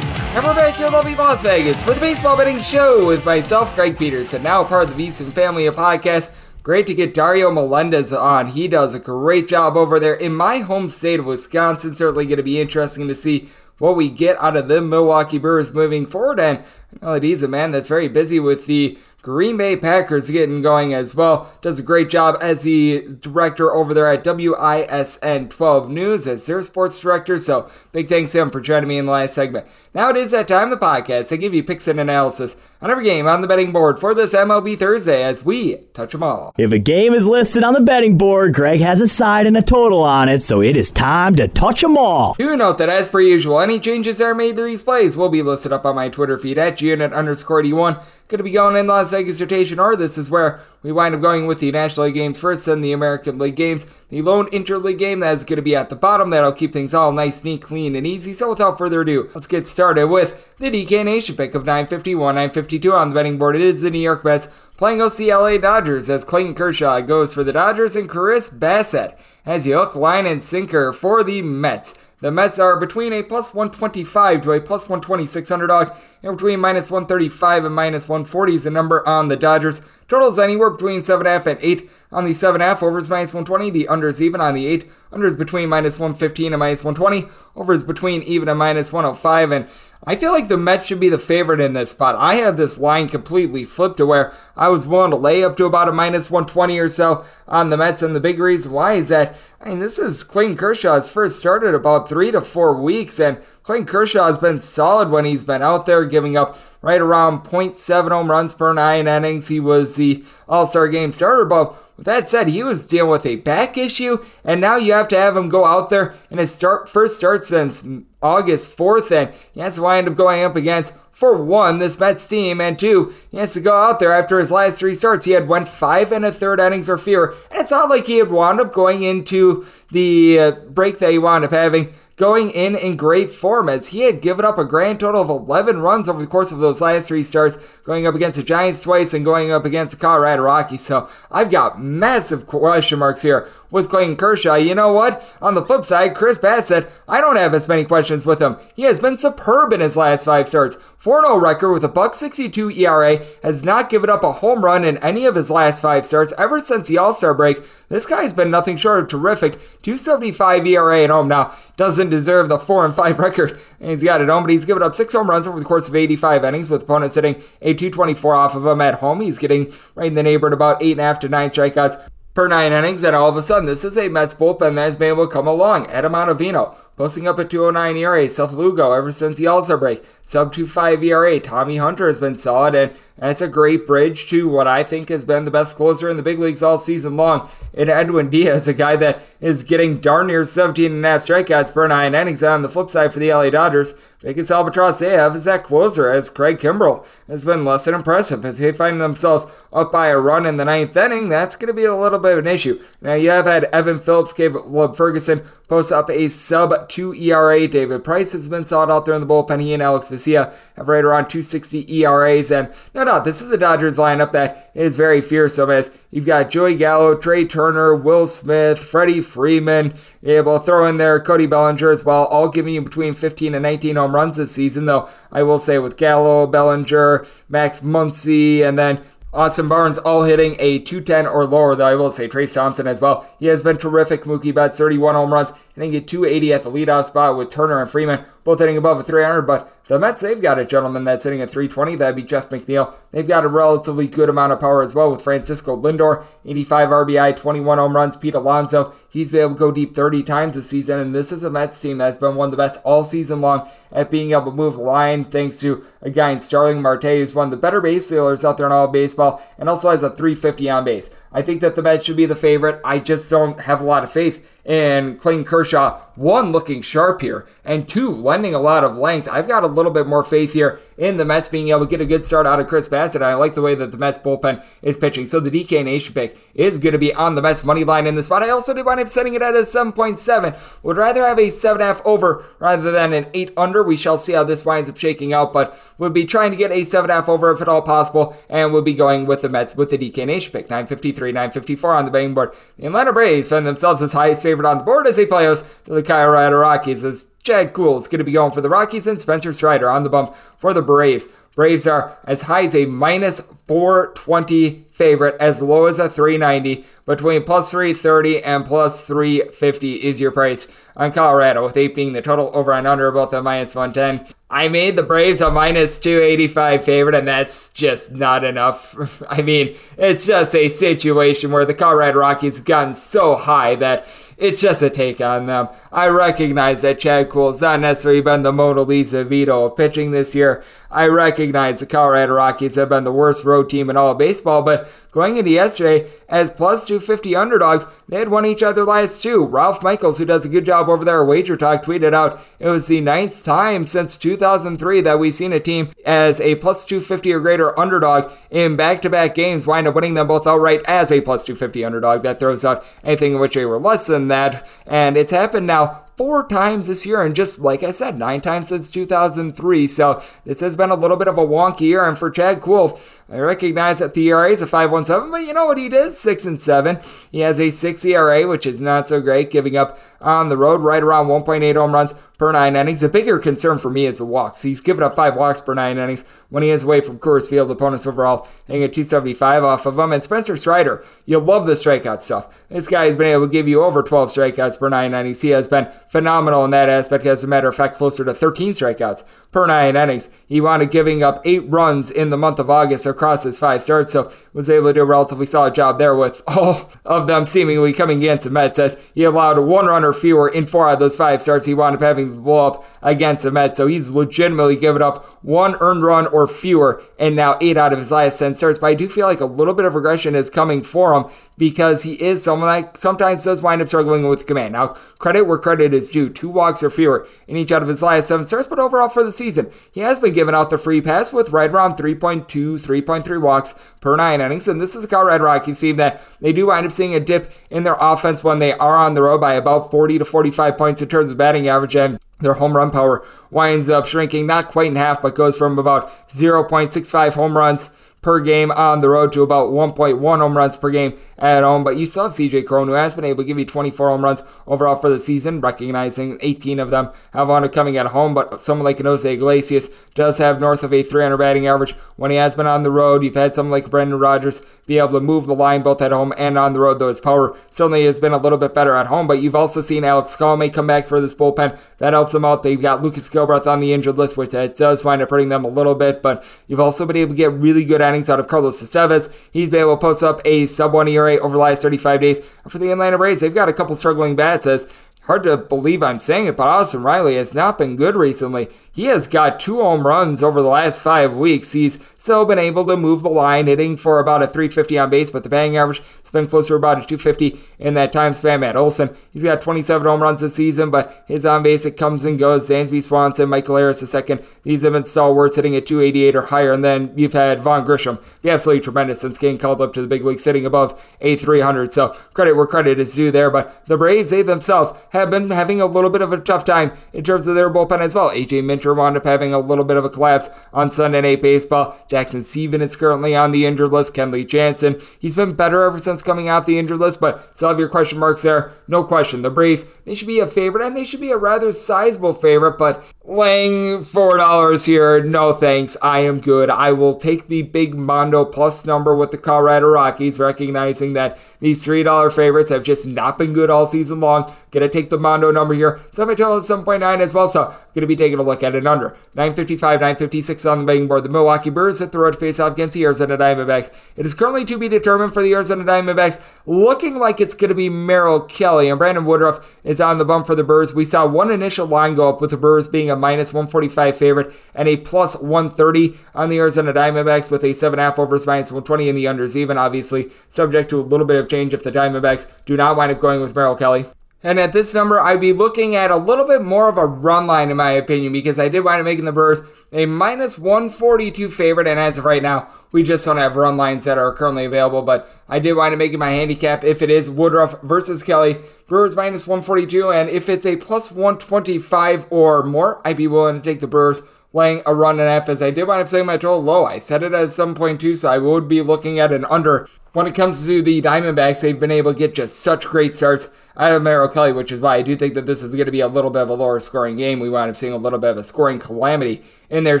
And we're back here in lovely Las Vegas for the Baseball Betting Show with myself, Greg Peterson, now part of the VSiN family of podcasts. Great to get Dario Melendez on. He does a great job over there in my home state of Wisconsin. Certainly going to be interesting to see what we get out of the Milwaukee Brewers moving forward. And I know that he's a man that's very busy with the Green Bay Packers getting going as well. Does a great job as the director over there at WISN 12 News as their sports director. So big thanks to him for joining me in the last segment. Now it is that time of the podcast. I give you picks and analysis on every game on the betting board for this MLB Thursday as we touch them all. If a game is listed on the betting board, Greg has a side and a total on it, so it is time to touch them all. Do note that as per usual, any changes that are made to these plays will be listed up on my Twitter feed at GUnit underscore D1 going to be going in Las Vegas rotation, or this is where we wind up going with the National League games first, then the American League games. The lone interleague game that is going to be at the bottom. That'll keep things all nice, neat, clean, and easy. So without further ado, let's get started with the DK Nation pick of 951, 952 on the betting board. It is the New York Mets playing the Dodgers as Clayton Kershaw goes for the Dodgers and Chris Bassitt has the hook, line, and sinker for the Mets. The Mets are between a plus 125 to a plus 126 underdog, and between minus 135 and minus 140 is the number on the Dodgers. Totals anywhere between 7.5 and 8 on the 7.5. Overs minus 120. The unders even on the 8. Unders between minus 115 and minus 120. Overs between even and minus 105. And I feel like the Mets should be the favorite in this spot. I have this line completely flipped to where I was willing to lay up to about a minus 120 or so on the Mets. And the big reason why is that, I mean, this is Clayton Kershaw's first start about three to four weeks. And Clayton Kershaw has been solid when he's been out there, giving up right around 0.7 home runs per nine innings. He was the All Star game starter, but with that said, he was dealing with a back issue, and now you have to have him go out there in his start first start since August 4th, and he has to wind up going up against for one, this Mets team, and two, he has to go out there after his last three starts. He had went five and a third innings or fewer, and it's not like he had wound up going into the uh, break that he wound up having going in in great form as he had given up a grand total of 11 runs over the course of those last three starts, going up against the Giants twice and going up against the Colorado Rockies. So I've got massive question marks here with Clayton Kershaw. You know what? On the flip side, Chris Bassitt, I don't have as many questions with him. He has been superb in his last five starts. 4-0 record with a buck 62 ERA, has not given up a home run in any of his last five starts ever since the All-Star break. This guy's been nothing short of terrific. 275 ERA at home now. Doesn't deserve the 4 and 5 record. And he's got it home, but he's given up six home runs over the course of 85 innings with opponents hitting a 224 off of him at home. He's getting right in the neighborhood about 8.5 to 9 strikeouts per nine innings, and all of a sudden, this is a Mets bullpen that has been able to come along. Adam Ottavino posting up a 209 ERA. Seth Lugo, ever since the All Star break, sub 2.5 ERA. Tommy Hunter has been solid, and that's a great bridge to what I think has been the best closer in the big leagues all season long. In Edwin Diaz, a guy that is getting darn near 17 and a half strikeouts per nine innings. On the flip side for the LA Dodgers, biggest albatross they have is that closer, as Craig Kimbrel has been less than impressive. If they find themselves up by a run in the ninth inning, that's going to be a little bit of an issue. Now, you have had Evan Phillips, Caleb Ferguson post up a sub 2 ERA. David Price has been solid out there in the bullpen. He and Alex Vesia have right around 260 ERAs. And no doubt, this is a Dodgers lineup that is very fearsome as you've got Joey Gallo, Trea Turner, Will Smith, Freddie Freeman. Able to throw in there Cody Bellinger as well, all giving you between 15 and 19 home runs this season, though I will say with Gallo, Bellinger, Max Muncy, and then Austin Barnes all hitting a 210 or lower, though I will say Trayce Thompson as well. He has been terrific. Mookie Betts, 31 home runs, hitting a 280 at the leadoff spot with Turner and Freeman both hitting above a 300. But the Mets, they've got a gentleman that's hitting at 320. That'd be Jeff McNeil. They've got a relatively good amount of power as well with Francisco Lindor, 85 RBI, 21 home runs. Pete Alonso, he's been able to go deep 30 times this season. And this is a Mets team that's been one of the best all season long at being able to move line thanks to a guy in Starling Marte who's one of the better base fielders out there in all baseball and also has a 350 on base. I think that the Mets should be the favorite. I just don't have a lot of faith in Clayton Kershaw, one, looking sharp here, and two, lending a lot of length. I've got a little bit more faith here in the Mets being able to get a good start out of Chris Bassitt. I like the way that the Mets bullpen is pitching. So the DK Nation pick is going to be on the Mets money line in the spot. I also do wind up setting it at a 7.7. Would rather have a 7.5 over rather than an 8 under. We shall see how this winds up shaking out, but would be trying to get a 7.5 over if at all possible, and we'll be going with the Mets with the DK Nation pick. 953, 954 on the betting board. The Atlanta Braves find themselves as highest favorite on the board as they play host to the Colorado Rockies as Chad Kuhl is going to be going for the Rockies and Spencer Strider on the bump for the Braves. Braves are as high as a minus 420 favorite, as low as a 390. Between plus 330 and plus 350 is your price on Colorado, with 8 being the total over and under both at minus 110. I made the Braves a minus 285 favorite, and that's just not enough. I mean, it's just a situation where the Colorado Rockies have gotten so high that it's just a take on them. I recognize that Chad Kuhl has not necessarily been the Mona Lisa Vito of pitching this year. I recognize the Colorado Rockies have been the worst road team in all of baseball, but going into yesterday as plus 250 underdogs, they had won each other last two. Ralph Michaels, who does a good job over there at Wager Talk, tweeted out it was the ninth time since 2003 that we've seen a team as a plus 250 or greater underdog in back to back games wind up winning them both outright as a plus 250 underdog. That throws out anything in which they were less than that. And it's happened now four times this year, and just like I said, nine times since 2003. So this has been a little bit of a wonky year. And for Chad Kuhl, I recognize that the ERA is a 5.17, but you know what he did? Six and seven. He has a six ERA, which is not so great, giving up on the road right around 1.8 home runs per nine innings. A bigger concern for me is the walks. He's given up five walks per nine innings when he is away from Coors Field. Opponents overall hitting a 275 off of him. And Spencer Strider, you love the strikeout stuff. This guy has been able to give you over 12 strikeouts per nine innings. He has been phenomenal in that aspect. As a matter of fact, closer to 13 strikeouts per nine innings. He wound up giving up eight runs in the month of August across his five starts, so was able to do a relatively solid job there with all of them seemingly coming against the Mets as he allowed one run or fewer in four out of those five starts. He wound up having to blow up against the Mets, so he's legitimately given up one earned run or fewer and now eight out of his last 10 starts. But I do feel like a little bit of regression is coming for him because he is someone that sometimes does wind up struggling with command. Now, credit where credit is due. Two walks or fewer in each out of his last seven starts, but overall for the season, he has been giving out the free pass with right around 3.2, 3.3 walks per nine innings. And this is a Colorado Rockies team that they do wind up seeing a dip in their offense when they are on the road by about 40 to 45 points in terms of batting average. And their home run power winds up shrinking not quite in half, but goes from about 0.65 home runs per game on the road to about 1.1 home runs per game at home. But you still have CJ Cron, who has been able to give you 24 home runs overall for the season, recognizing 18 of them have up coming at home. But someone like Jose Iglesias does have north of a 300 batting average when he has been on the road. You've had someone like Brendan Rodgers be able to move the line both at home and on the road, though his power certainly has been a little bit better at home. But you've also seen Alex Colome come back for this bullpen. That helps them out. They've got Lucas Gilbreath on the injured list, which that does wind up hurting them a little bit. But you've also been able to get really good innings out of Carlos Estevez. He's been able to post up a sub 1 ERA over the last 35 days. For the Atlanta Braves, they've got a couple struggling bats as hard to believe I'm saying it, but Austin Riley has not been good recently. He has got two home runs over the last five weeks. He's still been able to move the line, hitting for about a 350 on base, but the batting average has been closer to about a 250 in that time span. Matt Olson, he's got 27 home runs this season, but his on base it comes and goes. Dansby Swanson, Michael Harris second. These have been stalwarts hitting at 288 or higher, and then you've had Vaughn Grissom, be absolutely tremendous since getting called up to the big league, sitting above a 300. So credit where credit is due there. But the Braves, they themselves have been having a little bit of a tough time in terms of their bullpen as well. AJ Minter wound up having a little bit of a collapse on Sunday Night Baseball. Jackson Steven is currently on the injured list. Kenley Jansen, he's been better ever since coming off the injured list, but still have your question marks there. No question. The Braves, they should be a favorite, and they should be a rather sizable favorite, but laying $4 here, no thanks. I am good. I will take the big Mondo plus number with the Colorado Rockies, recognizing that these $3 favorites have just not been good all season long. Gonna take the Mondo number here. Semi total at 7.9 as well, so gonna be taking a look at it under. 955, 956 on the betting board. The Milwaukee Brewers hit the road face off against the Arizona Diamondbacks. It is currently to be determined for the Arizona Diamondbacks, looking like it's gonna be Merrill Kelly. And Brandon Woodruff is on the bump for the Brewers. We saw one initial line go up with the Brewers being a minus 145 favorite and a plus 130 on the Arizona Diamondbacks with a 7.5 overs minus 120 in the unders, even obviously subject to a little bit of change if the Diamondbacks do not wind up going with Merrill Kelly. And at this number, I'd be looking at a little bit more of a run line, in my opinion, because I did wind up making the Brewers a minus 142 favorite. And as of right now, we just don't have run lines that are currently available. But I did wind up making my handicap if it is Woodruff versus Kelly. Brewers minus 142. And if it's a plus 125 or more, I'd be willing to take the Brewers laying a run and a half as I did wind up setting my total low. I set it at 7.2, so I would be looking at an under. When it comes to the Diamondbacks, they've been able to get just such great starts out of Merrill Kelly, which is why I do think that this is going to be a little bit of a lower scoring game. We wind up seeing a little bit of a scoring calamity in their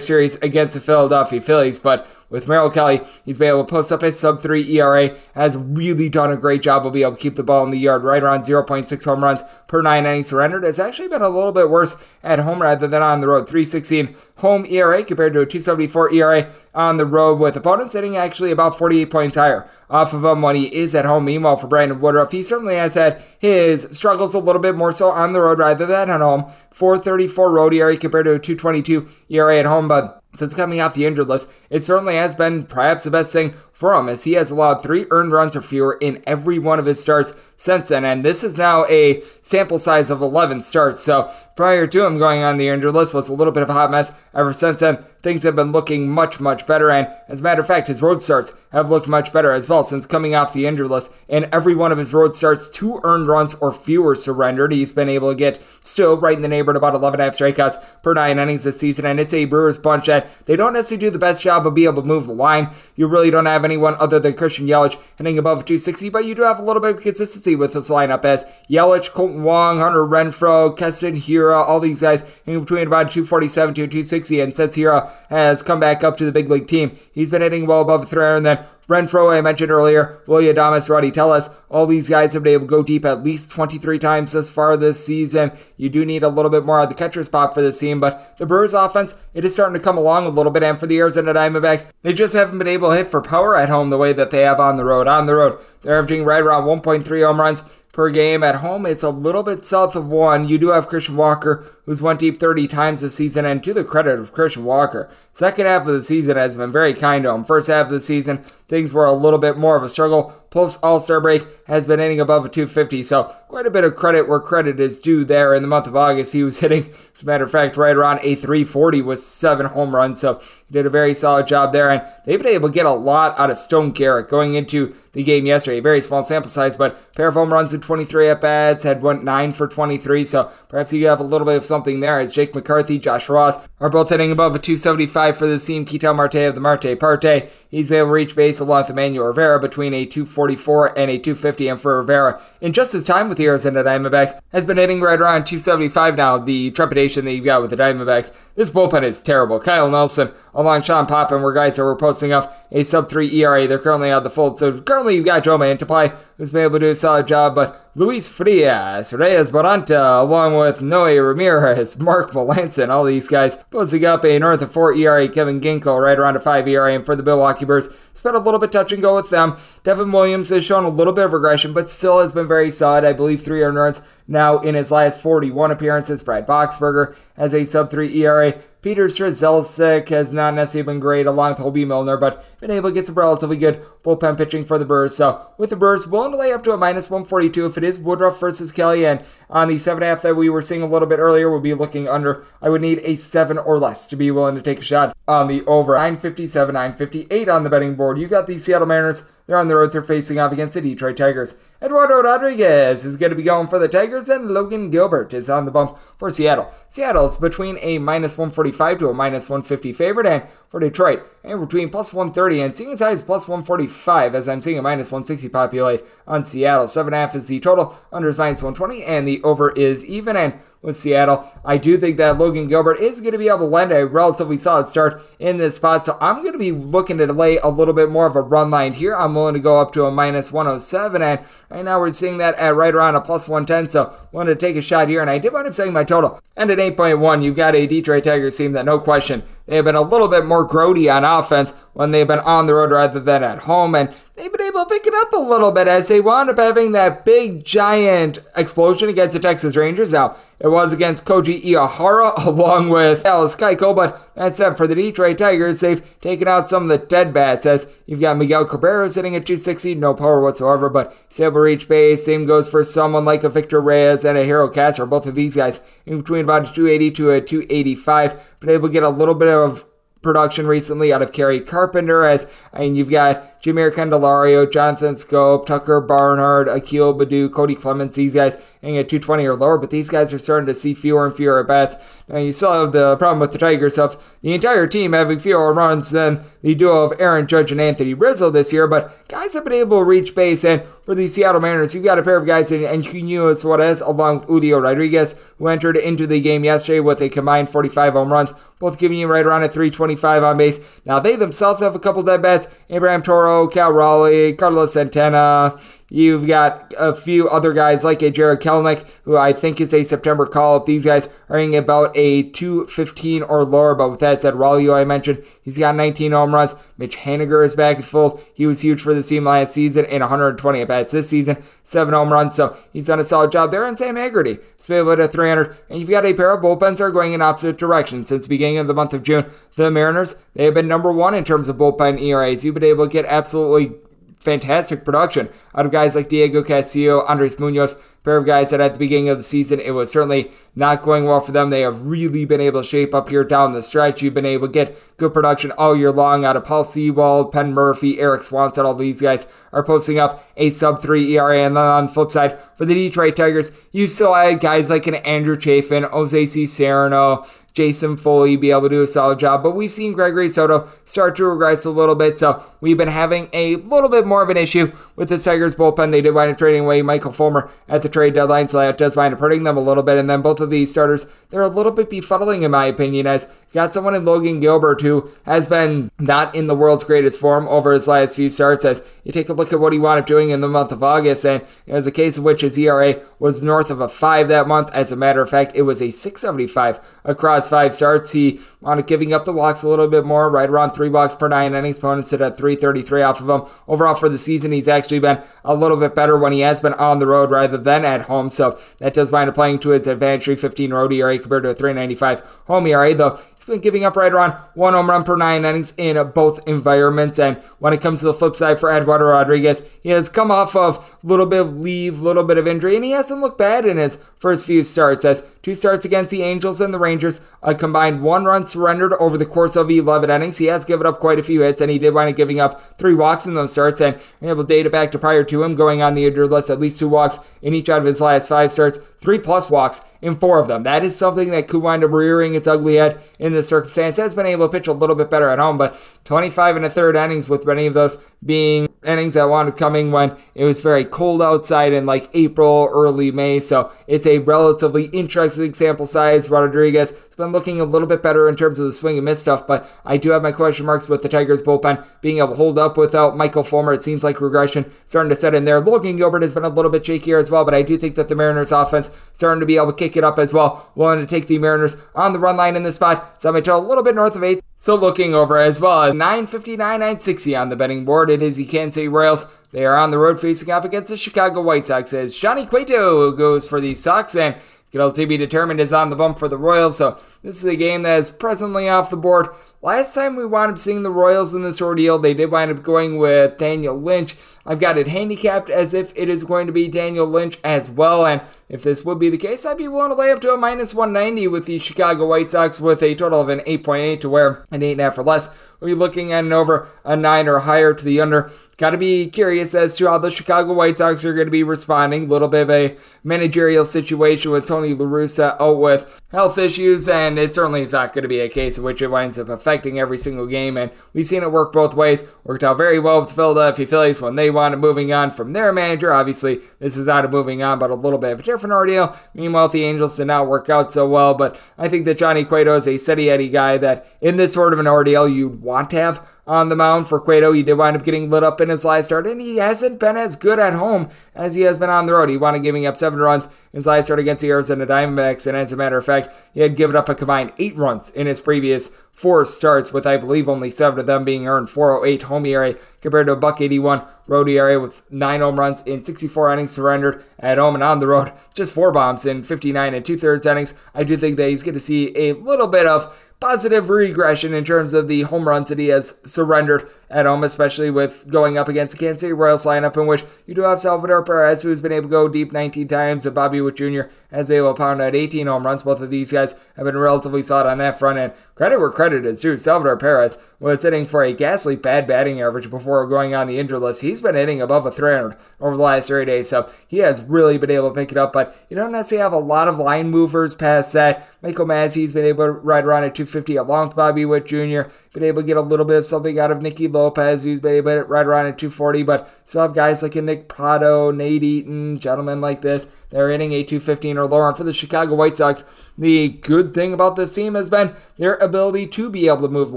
series against the Philadelphia Phillies, but with Merrill Kelly, he's been able to post up a sub 3 ERA, has really done a great job of being able to keep the ball in the yard right around 0.6 home runs per nine innings surrendered. It's actually been a little bit worse at home rather than on the road. 316 home ERA compared to a 274 ERA on the road with opponents sitting actually about 48 points higher off of him when he is at home. Meanwhile, for Brandon Woodruff, he certainly has had his struggles a little bit more so on the road rather than at home. 434 road ERA compared to a 222 ERA at home, but since coming off the injured list, it certainly has been perhaps the best thing for him as he has allowed three earned runs or fewer in every one of his starts since then. And this is now a sample size of 11 starts. So prior to him going on the injured list was a little bit of a hot mess. Ever since then, things have been looking much, much better. And as a matter of fact, his road starts have looked much better as well since coming off the injured list. In every one of his road starts, two earned runs or fewer surrendered. He's been able to get still right in the neighborhood about 11 and a half strikeouts per nine innings this season. And it's a Brewers bunch that they don't necessarily do the best job of being able to move the line. You really don't have anyone other than Christian Yelich hitting above 260, but you do have a little bit of consistency with this lineup as Yelich, Kolten Wong, Hunter Renfroe, Keston Hiura, all these guys in between about 247 to 260. And since Hiura has come back up to the big league team, he's been hitting well above the 300. And then Renfroe, I mentioned earlier, Willy Adames, Rowdy Tellez, all these guys have been able to go deep at least 23 times thus far this season. You do need a little bit more of the catcher spot for this team, but the Brewers offense, it is starting to come along a little bit. And for the Arizona Diamondbacks, they just haven't been able to hit for power at home the way that they have on the road. On the road, they're averaging right around 1.3 home runs per game. At home, it's a little bit south of one. You do have Christian Walker, who's went deep 30 times this season, and to the credit of Christian Walker, second half of the season has been very kind to him. First half of the season, things were a little bit more of a struggle. Post All Star break has been hitting above a 250, so quite a bit of credit where credit is due there. In the month of August, he was hitting, as a matter of fact, right around a 340 with seven home runs, so he did a very solid job there. And they've been able to get a lot out of Stone Garrett going into the game yesterday. Very small sample size, but pair of home runs in 23 at bats, had went 9 for 23, so perhaps you have a little bit of something there as Jake McCarthy, Josh Rojas are both hitting above a 275 for the team. Ketel Marte of the Marte Parte He's been able to reach base along with Emmanuel Rivera between a 244 and a 250. And for Rivera, in just his time with the Arizona Diamondbacks, has been hitting right around 275 now. The trepidation that you've got with the Diamondbacks. This bullpen is terrible. Kyle Nelson along Sean Poppen were guys that were posting up a sub 3 ERA. They're currently out the fold. So currently you've got Joe Mantiply, who's been able to do a solid job, but Luis Frias, Reyes Moronta, along with Noe Ramirez, Mark Melancon, all these guys posting up a north of 4 ERA. Kevin Ginkel right around a 5 ERA. And for the Milwaukee Brewers, it's been a little bit touch and go with them. Devin Williams has shown a little bit of regression, but still has been very solid. I believe three earned runs now in his last 41 appearances. Brad Boxberger has a sub 3 ERA. Peter Strzelecki has not necessarily been great along with Hoby Milner, but been able to get some relatively good bullpen pitching for the Brewers. So with the Brewers, willing to lay up to a minus 142 if it is Woodruff versus Kelly. And on the 7.5 that we were seeing a little bit earlier, we'll be looking under. I would need a 7 or less to be willing to take a shot on the over. 957, 958 on the betting board. You've got the Seattle Mariners. They're on the road. They're facing off against the Detroit Tigers. Eduardo Rodriguez is going to be going for the Tigers, and Logan Gilbert is on the bump for Seattle. Seattle's between a minus 145 to a minus 150 favorite, and for Detroit, and between plus 130 and seeing as high as plus 145, as I'm seeing a minus 160 populate on Seattle. 7.5 is the total, under is minus 120, and the over is even. And with Seattle. I do think that Logan Gilbert is going to be able to lend a relatively solid start in this spot, so I'm going to be looking to lay a little bit more of a run line here. I'm willing to go up to a minus 107, and right now we're seeing that at right around a plus 110, so wanted to take a shot here, and I did wind up saying my total. And at 8.1, you've got a Detroit Tigers team that, no question, they have been a little bit more grody on offense when they've been on the road rather than at home, and they've been able to pick it up a little bit as they wound up having that big giant explosion against the Texas Rangers. Now, it was against Kohei Arihara along with Dallas Keuchel, but that's it for the Detroit Tigers. They've taken out some of the dead bats as you've got Miguel Cabrera sitting at 260, no power whatsoever, but he's able to reach base. Same goes for someone like a Victor Reyes and a Harold Castro. Both of these guys in between about a 280 to a 285, but able to get a little bit of production recently out of Kerry Carpenter as I mean you've got Jeimer Candelario, Jonathan Schoop, Tucker Barnhart, Akil Baddoo, Cody Clemens, these guys hitting at 220 or lower, but these guys are starting to see fewer and fewer at bats. Now you still have the problem with the Tigers of the entire team having fewer runs than the duo of Aaron Judge and Anthony Rizzo this year, but guys have been able to reach base, and for the Seattle Mariners, you've got a pair of guys in Eugenio Suarez along with Julio Rodriguez, who entered into the game yesterday with a combined 45 home runs, both giving you right around a 325 on base. Now they themselves have a couple dead bats. Abraham Toro, Cal Raleigh, Carlos Santana, You've got a few other guys like a Jarred Kelenic, who I think is a September call up. These guys are hitting about a 215 or lower. But with that said, Raleigh, I mentioned, he's got 19 home runs. Mitch Haniger is back at full. He was huge for the team last season in 120 at bats this season, seven home runs. So he's done a solid job there. And Sam Haggerty able to 300. And you've got a pair of bullpens are going in opposite directions since the beginning of the month of June. The Mariners, they have been number one in terms of bullpen ERAs. You've been able to get absolutely fantastic production out of guys like Diego Castillo, Andres Munoz, pair of guys that at the beginning of the season it was certainly not going well for them. They have really been able to shape up here down the stretch. You've been able to get good production all year long out of Paul Sewald, Penn Murphy, Erik Swanson. All these guys are posting up a sub three ERA. And then on the flip side, for the Detroit Tigers, you still had guys like an Andrew Chafin, Jose Cisnero, Jason Foley be able to do a solid job. But we've seen Gregory Soto start to regress a little bit, so we've been having a little bit more of an issue with the Tigers bullpen. They did wind up trading away Michael Fulmer at the trade deadline, so that does wind up hurting them a little bit. And then both of these starters, they're a little bit befuddling in my opinion, as got someone in Logan Gilbert who has been not in the world's greatest form over his last few starts. As you take a look at what he wound up doing in the month of August, and it was a case of which his ERA was north of a five that month. As a matter of fact, it was a 675 across five starts. He wound up giving up the walks a little bit more, right around three walks per nine innings. Opponents sit at 333 off of him. Overall for the season, he's actually been a little bit better when he has been on the road rather than at home. So that does wind up playing to his advantage. 315 road ERA compared to a 395 home ERA, though he's been giving up right around one home run per nine innings in both environments. And when it comes to the flip side for Eduardo Rodriguez, he has come off of a little bit of leave, a little bit of injury, and he hasn't looked bad in his first few starts. As two starts against the Angels and the Rangers, a combined one run surrendered over the course of 11 innings. He has given up quite a few hits, and he did wind up giving up three walks in those starts. And able to date it back to prior to him going on the injured list, at least two walks in each out of his last five starts, three plus walks in four of them. That is something that could wind up rearing its ugly head in this circumstance. Has been able to pitch a little bit better at home, but 25 and a third innings with many of those being innings that wound up coming when it was very cold outside in like April, early May. So it's a relatively interesting sample size. Rodriguez has been looking a little bit better in terms of the swing and miss stuff, but I do have my question marks with the Tigers bullpen being able to hold up without Michael Fulmer. It seems like regression starting to set in there. Logan Gilbert has been a little bit shakier as well, but I do think that the Mariners offense starting to be able to kick it up as well. Willing to take the Mariners on the run line in this spot. I'm a little bit north of eight. So looking over as well, as 959, 960 on the betting board. It is the Kansas City Royals. They are on the road facing off against the Chicago White Sox as Johnny Cueto goes for the Sox and Good to be determined is on the bump for the Royals. So this is a game that is presently off the board. Last time we wound up seeing the Royals in this ordeal, they did wind up going with Daniel Lynch. I've got it handicapped as if it is going to be Daniel Lynch as well. And if this would be the case, I'd be willing to lay up to a minus 190 with the Chicago White Sox with a total of an 8.8 to where an 8.5 or less. We'll be looking at an over a 9 or higher to the under. Got to be curious as to how the Chicago White Sox are going to be responding. A little bit of a managerial situation with Tony La Russa out with health issues, and it certainly is not going to be a case in which it winds up affecting every single game. And we've seen it work both ways. Worked out very well with the Philadelphia Phillies when they wanted moving on from their manager. Obviously, this is not a moving on, but a little bit of a different ordeal. Meanwhile, the Angels did not work out so well, but I think that Johnny Cueto is a steady Eddie guy that in this sort of an ordeal you'd want to have on the mound for Cueto. He did wind up getting lit up in his last start, and he hasn't been as good at home as he has been on the road. He wound up giving up seven runs in his last start against the Arizona Diamondbacks, and as a matter of fact, he had given up a combined eight runs in his previous four starts, with I believe only seven of them being earned 408 home ERA compared to a buck 81 road ERA with nine home runs in 64 innings surrendered at home and on the road. Just four bombs in 59 and two thirds innings. I do think that he's going to see a little bit of positive regression in terms of the home runs that he has surrendered at home, especially with going up against the Kansas City Royals lineup, in which you do have Salvador Perez, who has been able to go deep 19 times, and Bobby Witt Jr. has been able to pound out 18 home runs. Both of these guys have been relatively solid on that front end. Credit where credit is due. Salvador Perez was hitting for a ghastly bad batting average before going on the injured list. He's been hitting above a 300 over the last three days, so he has really been able to pick it up. But you don't necessarily have a lot of line movers past that. Michael Massey's been able to ride around at 250 along with Bobby Witt Jr been able to get a little bit of something out of Nicky Lopez, who's been able to ride around at 240, but still have guys like Nick Pratto, Nate Eaton, gentlemen like this. They're hitting a 215 or lower. And for the Chicago White Sox, the good thing about this team has been their ability to be able to move the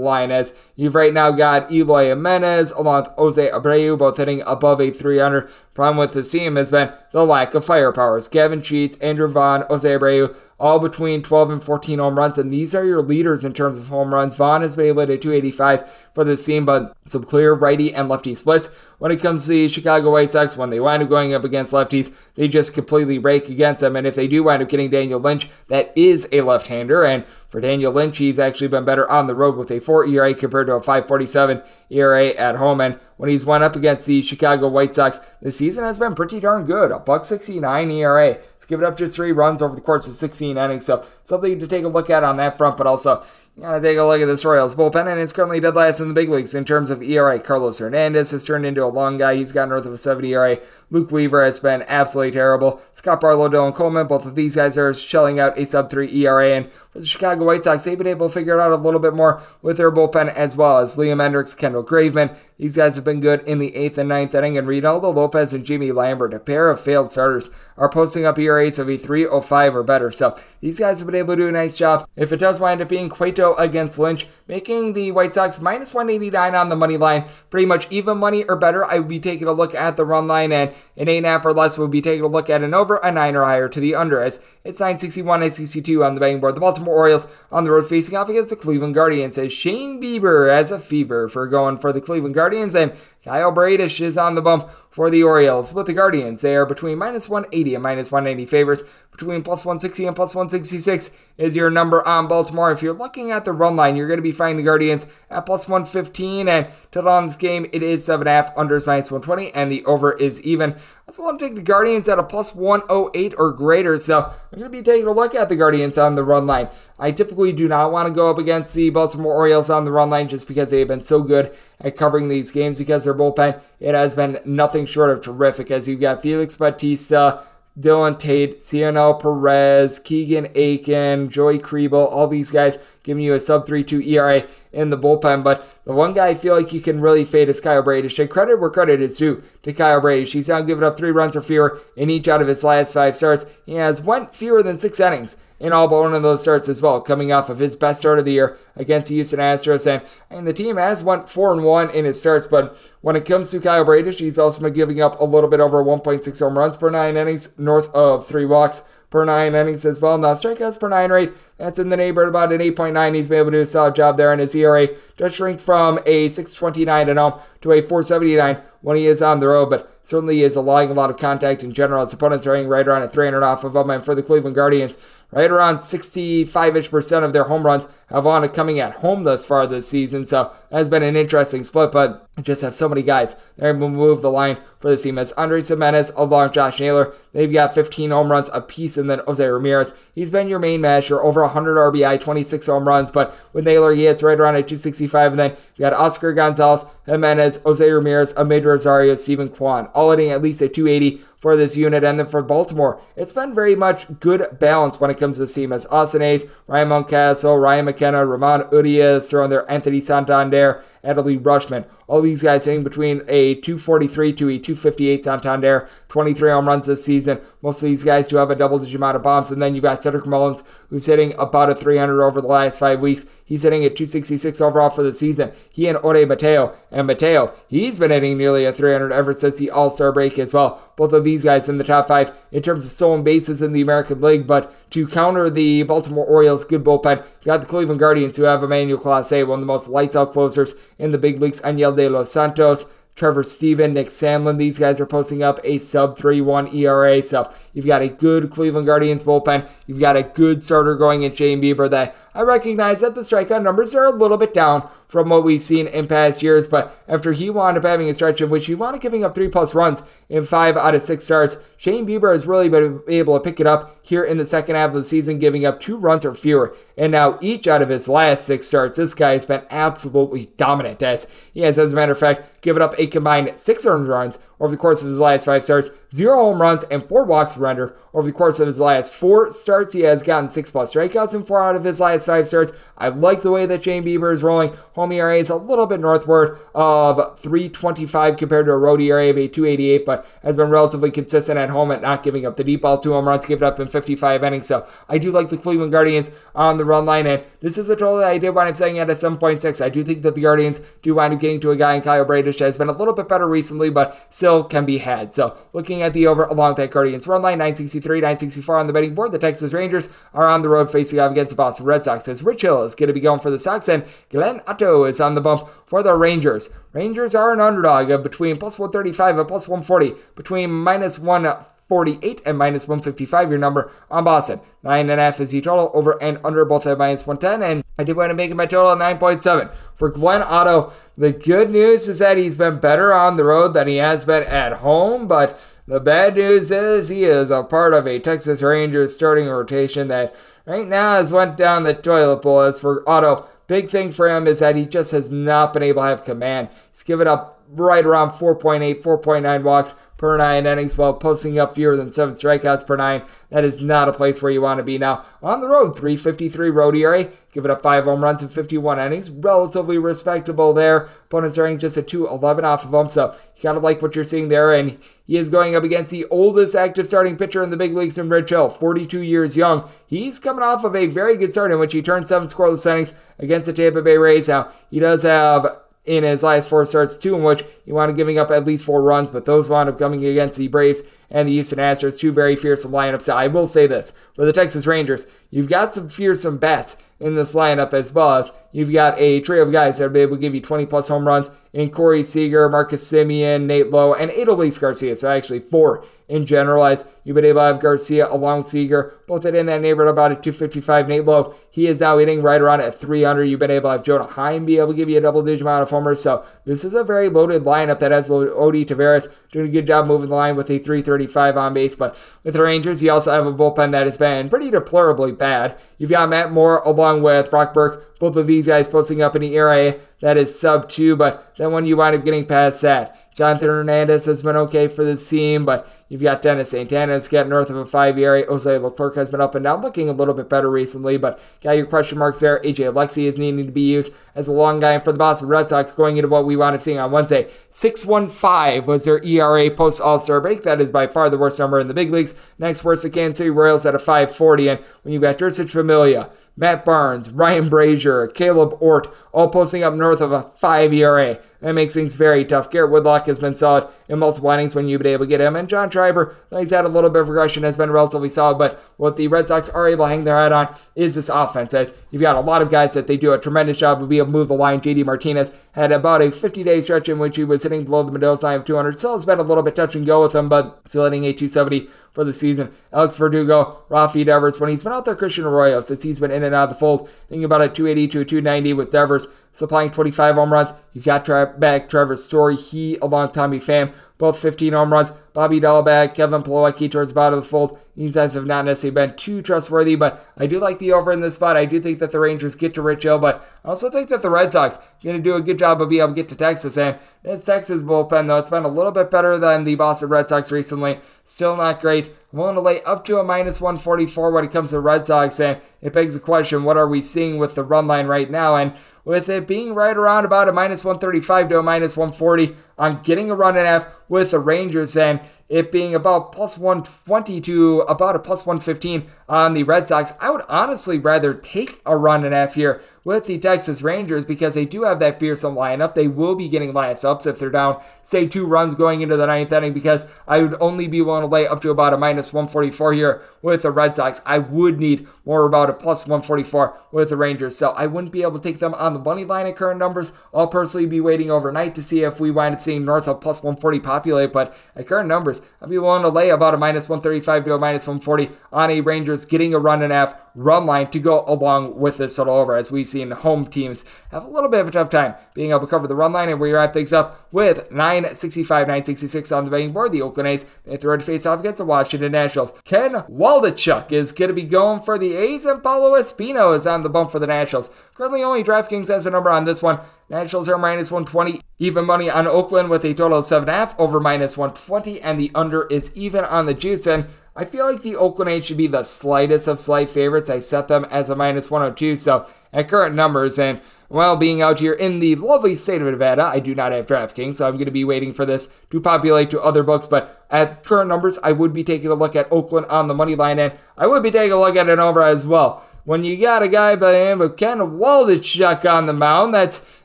line, as you've right now got Eloy Jimenez along with Jose Abreu, both hitting above a 300. Problem with this team has been the lack of firepower. Gavin Sheets, Andrew Vaughn, Jose Abreu, all between 12 and 14 home runs, and these are your leaders in terms of home runs. Vaughn has been able to 285 for this team, but some clear righty and lefty splits. When it comes to the Chicago White Sox, when they wind up going up against lefties, they just completely rake against them. And if they do wind up getting Daniel Lynch, that is a left-hander, and for Daniel Lynch, he's actually been better on the road with a 4 ERA compared to a 547 ERA at home. And when he's went up against the Chicago White Sox, the season has been pretty darn good. A buck 69 ERA. It's given up just three runs over the course of 16 innings. So something to take a look at on that front, but also gotta take a look at this Royals bullpen, and it's currently dead last in the big leagues in terms of ERA. Carlos Hernandez has turned into a long guy. He's got north of a 70 ERA. Luke Weaver has been absolutely terrible. Scott Barlow, Dylan Coleman, both of these guys are shelling out a sub 3 ERA, and for the Chicago White Sox, they've been able to figure it out a little bit more with their bullpen as well as Liam Hendriks, Kendall Graveman. These guys have been good in the eighth and ninth inning, and Reynaldo Lopez and Jimmy Lambert, a pair of failed starters, are posting up ERAs of a 3.05 or better. So these guys have been able to do a nice job. If it does wind up being Cueto against Lynch, making the White Sox minus 189 on the money line, pretty much even money or better, I would be taking a look at the run line, and an 8.5 or less would be taking a look at an over, a 9 or higher to the under, as it's 961, 962 on the betting board. The Baltimore Orioles on the road facing off against the Cleveland Guardians as Shane Bieber has a fever for going for the Cleveland Guardians, and Kyle Bradish is on the bump for the Orioles. With the Guardians, they are between minus 180 and minus 190 favorites. Between plus 160 and plus 166 is your number on Baltimore. If you're looking at the run line, you're going to be finding the Guardians at plus 115. And total on this game, it is 7.5, under is minus 120, and the over is even. I was willing to take the Guardians at a plus 108 or greater. So I'm going to be taking a look at the Guardians on the run line. I typically do not want to go up against the Baltimore Orioles on the run line just because they have been so good at covering these games because their bullpen, it has been nothing short of terrific as you've got Felix Bautista, Dylan Tate, Cionel Perez, Keegan Akin, Joey Krehbiel, all these guys giving you a sub 3-2 ERA in the bullpen. But the one guy I feel like you can really fade is Kyle Bradish. And credit where credit is due to Kyle Bradish. He's now given up three runs or fewer in each out of his last five starts. He has went fewer than six innings in all but one of those starts as well, coming off of his best start of the year against the Houston Astros. And, and the team has went 4 and 1 in his starts, but when it comes to Kyle Bradish, he's also been giving up a little bit over 1.6 home runs per nine innings, north of three walks per nine innings as well. Now, strikeouts per nine rate, that's in the neighborhood about an 8.9. He's been able to do a solid job there, and his ERA does shrink from a 629 at home to a 479 when he is on the road, but certainly is allowing a lot of contact in general. His opponents are hitting right around a 300 off of him, and for the Cleveland Guardians, right around 65-ish percent of their home runs have on coming at home thus far this season, so that's been an interesting split, but just have so many guys that have moved the line for the team. As Andres Gimenez along Josh Naylor, they've got 15 home runs apiece, and then Jose Ramirez. He's been your main masher, over 100 RBI, 26 home runs, but with Naylor, he hits right around a 265, and then you got Oscar Gonzalez, Gimenez, Jose Ramirez, Amed Rosario, Steven Kwan, all hitting at least a 280 for this unit. And then for Baltimore, it's been very much good balance when it comes to the team as Hays, Ryan Mountcastle, Ryan McKenna, Ramon Urias throwing there, Anthony Santander, Adley Rutschman. All these guys hitting between a 243 to a 258 Santander, 23 home runs this season. Most of these guys do have a double digit amount of bombs. And then you've got Cedric Mullins, who's hitting about a 300 over the last five weeks. He's hitting at 266 overall for the season. He and Ode Mateo. And Mateo, he's been hitting nearly a 300 ever since the All Star break as well. Both of these guys in the top five in terms of stolen bases in the American League. But to counter the Baltimore Orioles' good bullpen, you got the Cleveland Guardians who have Emmanuel Clase, one of the most lights out closers in the big leagues, Enyel de los Santos. Trevor Stephan, Nick Sandlin, these guys are posting up a sub 3 1 ERA. So you've got a good Cleveland Guardians bullpen. You've got a good starter going in Shane Bieber that I recognize that the strikeout numbers are a little bit down from what we've seen in past years, but after he wound up having a stretch in which he wound up giving up three plus runs in five out of six starts, Shane Bieber has really been able to pick it up here in the second half of the season, giving up two runs or fewer. And now each out of his last six starts, this guy has been absolutely dominant as he has, as a matter of fact, given up a combined six earned runs over the course of his last five starts, zero home runs, and four walks surrendered. Over the course of his last four starts, he has gotten six plus strikeouts in four out of his last five starts. I like the way that Shane Bieber is rolling. Home ERA is a little bit northward of 325 compared to a road ERA of a 288, but has been relatively consistent at home at not giving up the deep ball. Two home runs given up in 55 innings. So I do like the Cleveland Guardians on the run line, and this is a total that I did wind up saying at a 7.6. I do think that the Guardians do wind up getting to a guy in Kyle Bradish has been a little bit better recently, but still can be had. So looking at the over along that Guardians run line, 963, 964 on the betting board. The Texas Rangers are on the road facing off against the Boston Red Sox as Rich Hill is going to be going for the Sox, and Glenn Otto is on the bump for the Rangers. Rangers are an underdog of between plus 135 and plus 140, between minus 148 and minus 155, your number on Boston. 9.5 is the total, over and under both at minus 110, and I did want to make my total at 9.7. For Glenn Otto, the good news is that he's been better on the road than he has been at home, but the bad news is he is a part of a Texas Rangers starting rotation that right now has went down the toilet bowl. As for Otto, big thing for him is that he just has not been able to have command. He's given up right around 4.8, 4.9 walks per nine innings while posting up fewer than seven strikeouts per nine. That is not a place where you want to be now. On the road, 353 road ERA, giving up five home runs in 51 innings. Relatively respectable there. Opponents are just a 211 off of him, so you gotta like what you're seeing there. And he is going up against the oldest active starting pitcher in the big leagues in Rich Hill, 42 years young. He's coming off of a very good start in which he turned seven scoreless innings against the Tampa Bay Rays. Now, he does have in his last four starts, two in which he wound up giving up at least four runs, but those wound up coming against the Braves and the Houston Astros, two very fearsome lineups. I will say this for the Texas Rangers, you've got some fearsome bats in this lineup as well as you've got a trio of guys that will be able to give you 20 plus home runs in Corey Seager, Marcus Semien, Nate Lowe, and Adolis Garcia. So actually four in general as you've been able to have Garcia along with Seager, both in that neighborhood about a 255. Nate Lowe, he is now hitting right around at 300. You've been able to have Jonah Heim be able to give you a double digit amount of homers. So this is a very loaded lineup that has Leody Taveras doing a good job moving the line with a 335 on base. But with the Rangers, you also have a bullpen that has been pretty deplorably bad. You've got Matt Moore along with Brock Burke, both of these guys posting up in the ERA that is sub two, but then when you wind up getting past that, Jonathan Hernandez has been okay for this team, but you've got Dennis Santana has got north of a five ERA. Jose Leclerc has been up and down, looking a little bit better recently, but got your question marks there. AJ Alexi is needing to be used as a long guy for the Boston Red Sox going into what we wound up seeing on Wednesday. 615 was their ERA post All Star break. That is by far the worst number in the big leagues. Next worst, the Kansas City Royals at a 540. And when you've got Jeurys Familia, Matt Barnes, Ryan Brasier, Caleb Ort, all posting up north of a 5 ERA. That makes things very tough. Garrett Whitlock has been solid in multiple innings when you've been able to get him. And John Schreiber, though he's had a little bit of regression, has been relatively solid. But what the Red Sox are able to hang their hat on is this offense. As you've got a lot of guys that they do a tremendous job of being able to move the line. JD Martinez had about a 50 day stretch in which he was hitting below the Mendoza line of 200. Still has been a little bit touch and go with him, but still hitting a 270 for the season. Alex Verdugo, Rafi Devers, when he's been out there, Christian Arroyo, since he's been in and out of the fold, thinking about a 280 to a 290 with Devers supplying 25 home runs. You've got back Trevor Story, he along Tommy Pham, both 15 home runs. Bobby Dalbec, Kevin Plawecki towards the bottom of the fold. These guys have not necessarily been too trustworthy, but I do like the over in this spot. I do think that the Rangers get to Rich Hill, but I also think that the Red Sox are going to do a good job of being able to get to Texas. And this Texas bullpen, though, it's been a little bit better than the Boston Red Sox recently. Still not great. I'm willing to lay up to a minus 144 when it comes to Red Sox, and it begs the question what are we seeing with the run line right now? And with it being right around about a minus 135 to a minus 140 on getting a run and a half with the Rangers, and it being about plus 120 to about a plus 115 on the Red Sox, I would honestly rather take a run and a half here with the Texas Rangers because they do have that fearsome lineup. They will be getting last ups if they're down, say, two runs going into the ninth inning because I would only be willing to lay up to about a minus 144 here with the Red Sox. I would need more about a plus 144 with the Rangers, so I wouldn't be able to take them on the money line at current numbers. I'll personally be waiting overnight to see if we wind up seeing north of plus 140 populate, but at current numbers, I'd be willing to lay about a minus 135 to a minus 140 on a Rangers getting a run and a half run line to go along with this total over, as we've seen home teams have a little bit of a tough time being able to cover the run line, and we wrap things up with 965, 966 on the betting board. The Oakland A's they throw to face off against the Washington Nationals. Ken Waldichuk is going to be going for the A's, and Paolo Espino is on the bump for the Nationals. Currently, only DraftKings has a number on this one. Nationals are minus 120. Even money on Oakland with a total of 7.5 over minus 120, and the under is even on the juice. And I feel like the Oakland A's should be the slightest of slight favorites. I set them as a minus 102. So at current numbers, and well, being out here in the lovely state of Nevada, I do not have DraftKings, so I'm going to be waiting for this to populate to other books. But at current numbers, I would be taking a look at Oakland on the money line, and I would be taking a look at an over as well. When you got a guy by the name of Ken Waldichuk on the mound, that's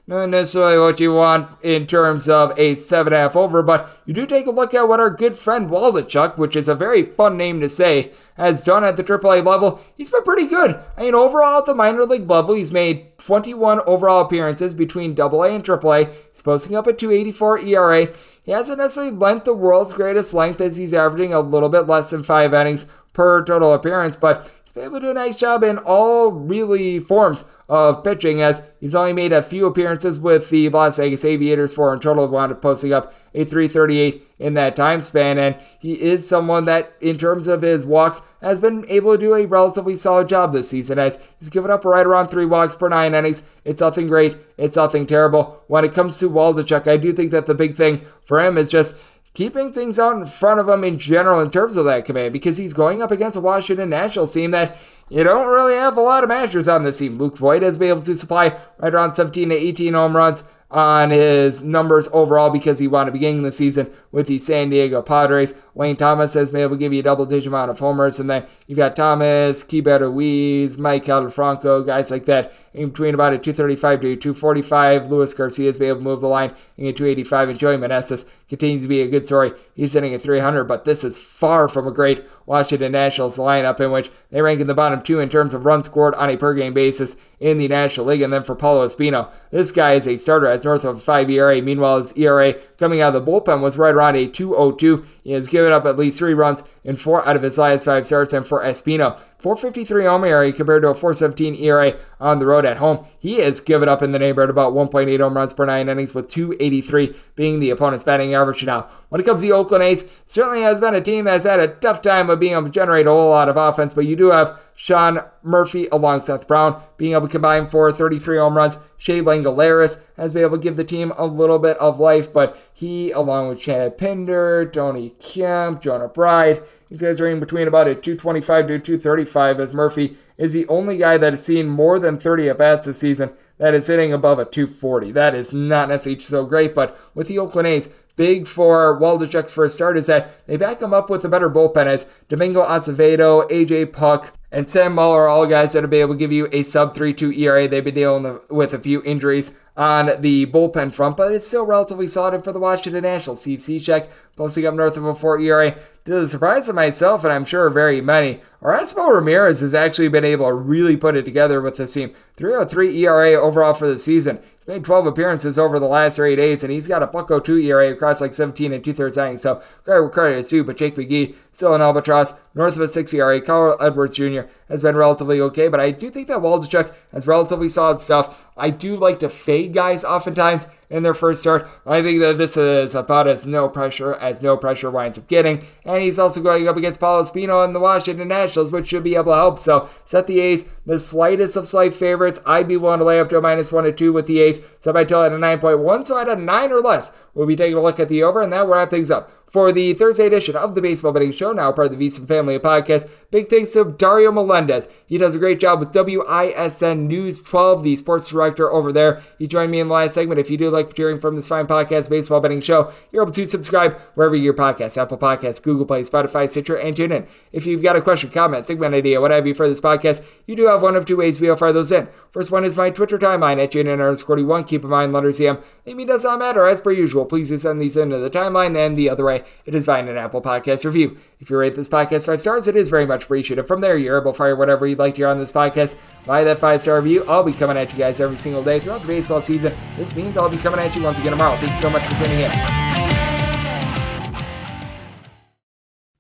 not necessarily what you want in terms of a 7.5 over, but you do take a look at what our good friend Waldichuk, which is a very fun name to say, has done at the AAA level. He's been pretty good. I mean, overall at the minor league level, he's made 21 overall appearances between AA and AAA. He's posting up a 284 ERA. He hasn't necessarily lent the world's greatest length as he's averaging a little bit less than five innings per total appearance, but able to do a nice job in all really forms of pitching as he's only made a few appearances with the Las Vegas Aviators for in total wound up posting up a 338 in that time span and he is someone that in terms of his walks has been able to do a relatively solid job this season as he's given up right around three walks per nine innings. It's nothing great, it's nothing terrible. When it comes to Waldichuk, I do think that the big thing for him is just keeping things out in front of him in general in terms of that command because he's going up against a Washington Nationals team that you don't really have a lot of managers on this team. Luke Voit has been able to supply right around 17 to 18 home runs on his numbers overall because he wanted to begin the season with the San Diego Padres. Lane Thomas has been able to give you a double digit amount of homers, and then you've got Thomas, Keibert Ruiz, Mike Califranco, guys like that in between about a 235 to a 245. Luis Garcia has been able to move the line in a 285, and Joey Meneses continues to be a good story. He's hitting at 300, but this is far from a great Washington Nationals lineup in which they rank in the bottom two in terms of runs scored on a per game basis in the National League. And then for Paolo Espino, this guy is a starter as north of a 5 ERA. Meanwhile, his ERA coming out of the bullpen was right around a 202. He has given up at least three runs in four out of his last five starts. And for Espino, 453 home ERA compared to a 417 ERA on the road at home. He has given up in the neighborhood about 1.8 home runs per nine innings, with 283 being the opponent's batting average now. When it comes to the Oakland A's, certainly has been a team that's had a tough time of being able to generate a whole lot of offense, but you do have Sean Murphy along Seth Brown being able to combine for 33 home runs. Shea Langeliers has been able to give the team a little bit of life, but he, along with Chad Pinder, Tony Kemp, Jonah Bride, these guys are in between about a 225 to 235 as Murphy is the only guy that has seen more than 30 at bats this season that is hitting above a 240. That is not necessarily so great, but with the Oakland A's, big for Waldichuk's first start is that they back him up with a better bullpen as Domingo Acevedo, AJ Puk, and Sam Muller are all guys that will be able to give you a sub 3.2 ERA. They've been dealing with a few injuries on the bullpen front, but it's still relatively solid for the Washington Nationals. Steve Cishek posting up north of a 4 ERA. To the surprise of myself, and I'm sure very many, Erasmo Ramirez has actually been able to really put it together with this team. 303 ERA overall for the season. Made 12 appearances over the last three days, and he's got a buck 02 ERA across like 17 and two thirds innings. So great credit to but Jake McGee still an albatross, north of a 6 ERA. Carl Edwards Jr. has been relatively okay, but I do think that Waldichuk has relatively solid stuff. I do like to fade guys oftentimes in their first start. I think that this is about as no pressure as no pressure winds up getting. And he's also going up against Paolo Espino and the Washington Nationals, which should be able to help. So set the A's the slightest of slight favorites. I'd be willing to lay up to a minus one or two with the A's. So I tell at a 9.1, so at a 9 or less, we'll be taking a look at the over, and that will wrap things up for the Thursday edition of the Baseball Betting Show, now part of the VSiN Family Podcast. Big thanks to Dario Melendez. He does a great job with WISN News 12, the sports director over there. He joined me in the last segment. If you do like hearing from this fine podcast, Baseball Betting Show, you're able to subscribe wherever your podcast, Apple Podcasts, Google Play, Spotify, Stitcher, and tune in. If you've got a question, comment, segment idea, what have you for this podcast, you do have one of two ways we'll fire those in. First one is my Twitter timeline at JNN41. Keep in mind, letters EM. Maybe does not matter. As per usual, please send these into the timeline and the other way it is fine an Apple Podcast review. If you rate this podcast five stars, it is very much appreciated. From there, you're able to fire whatever you'd like to hear on this podcast. By that five star review, I'll be coming at you guys every single day throughout the baseball season. This means I'll be coming at you once again tomorrow. Thank you so much for tuning in.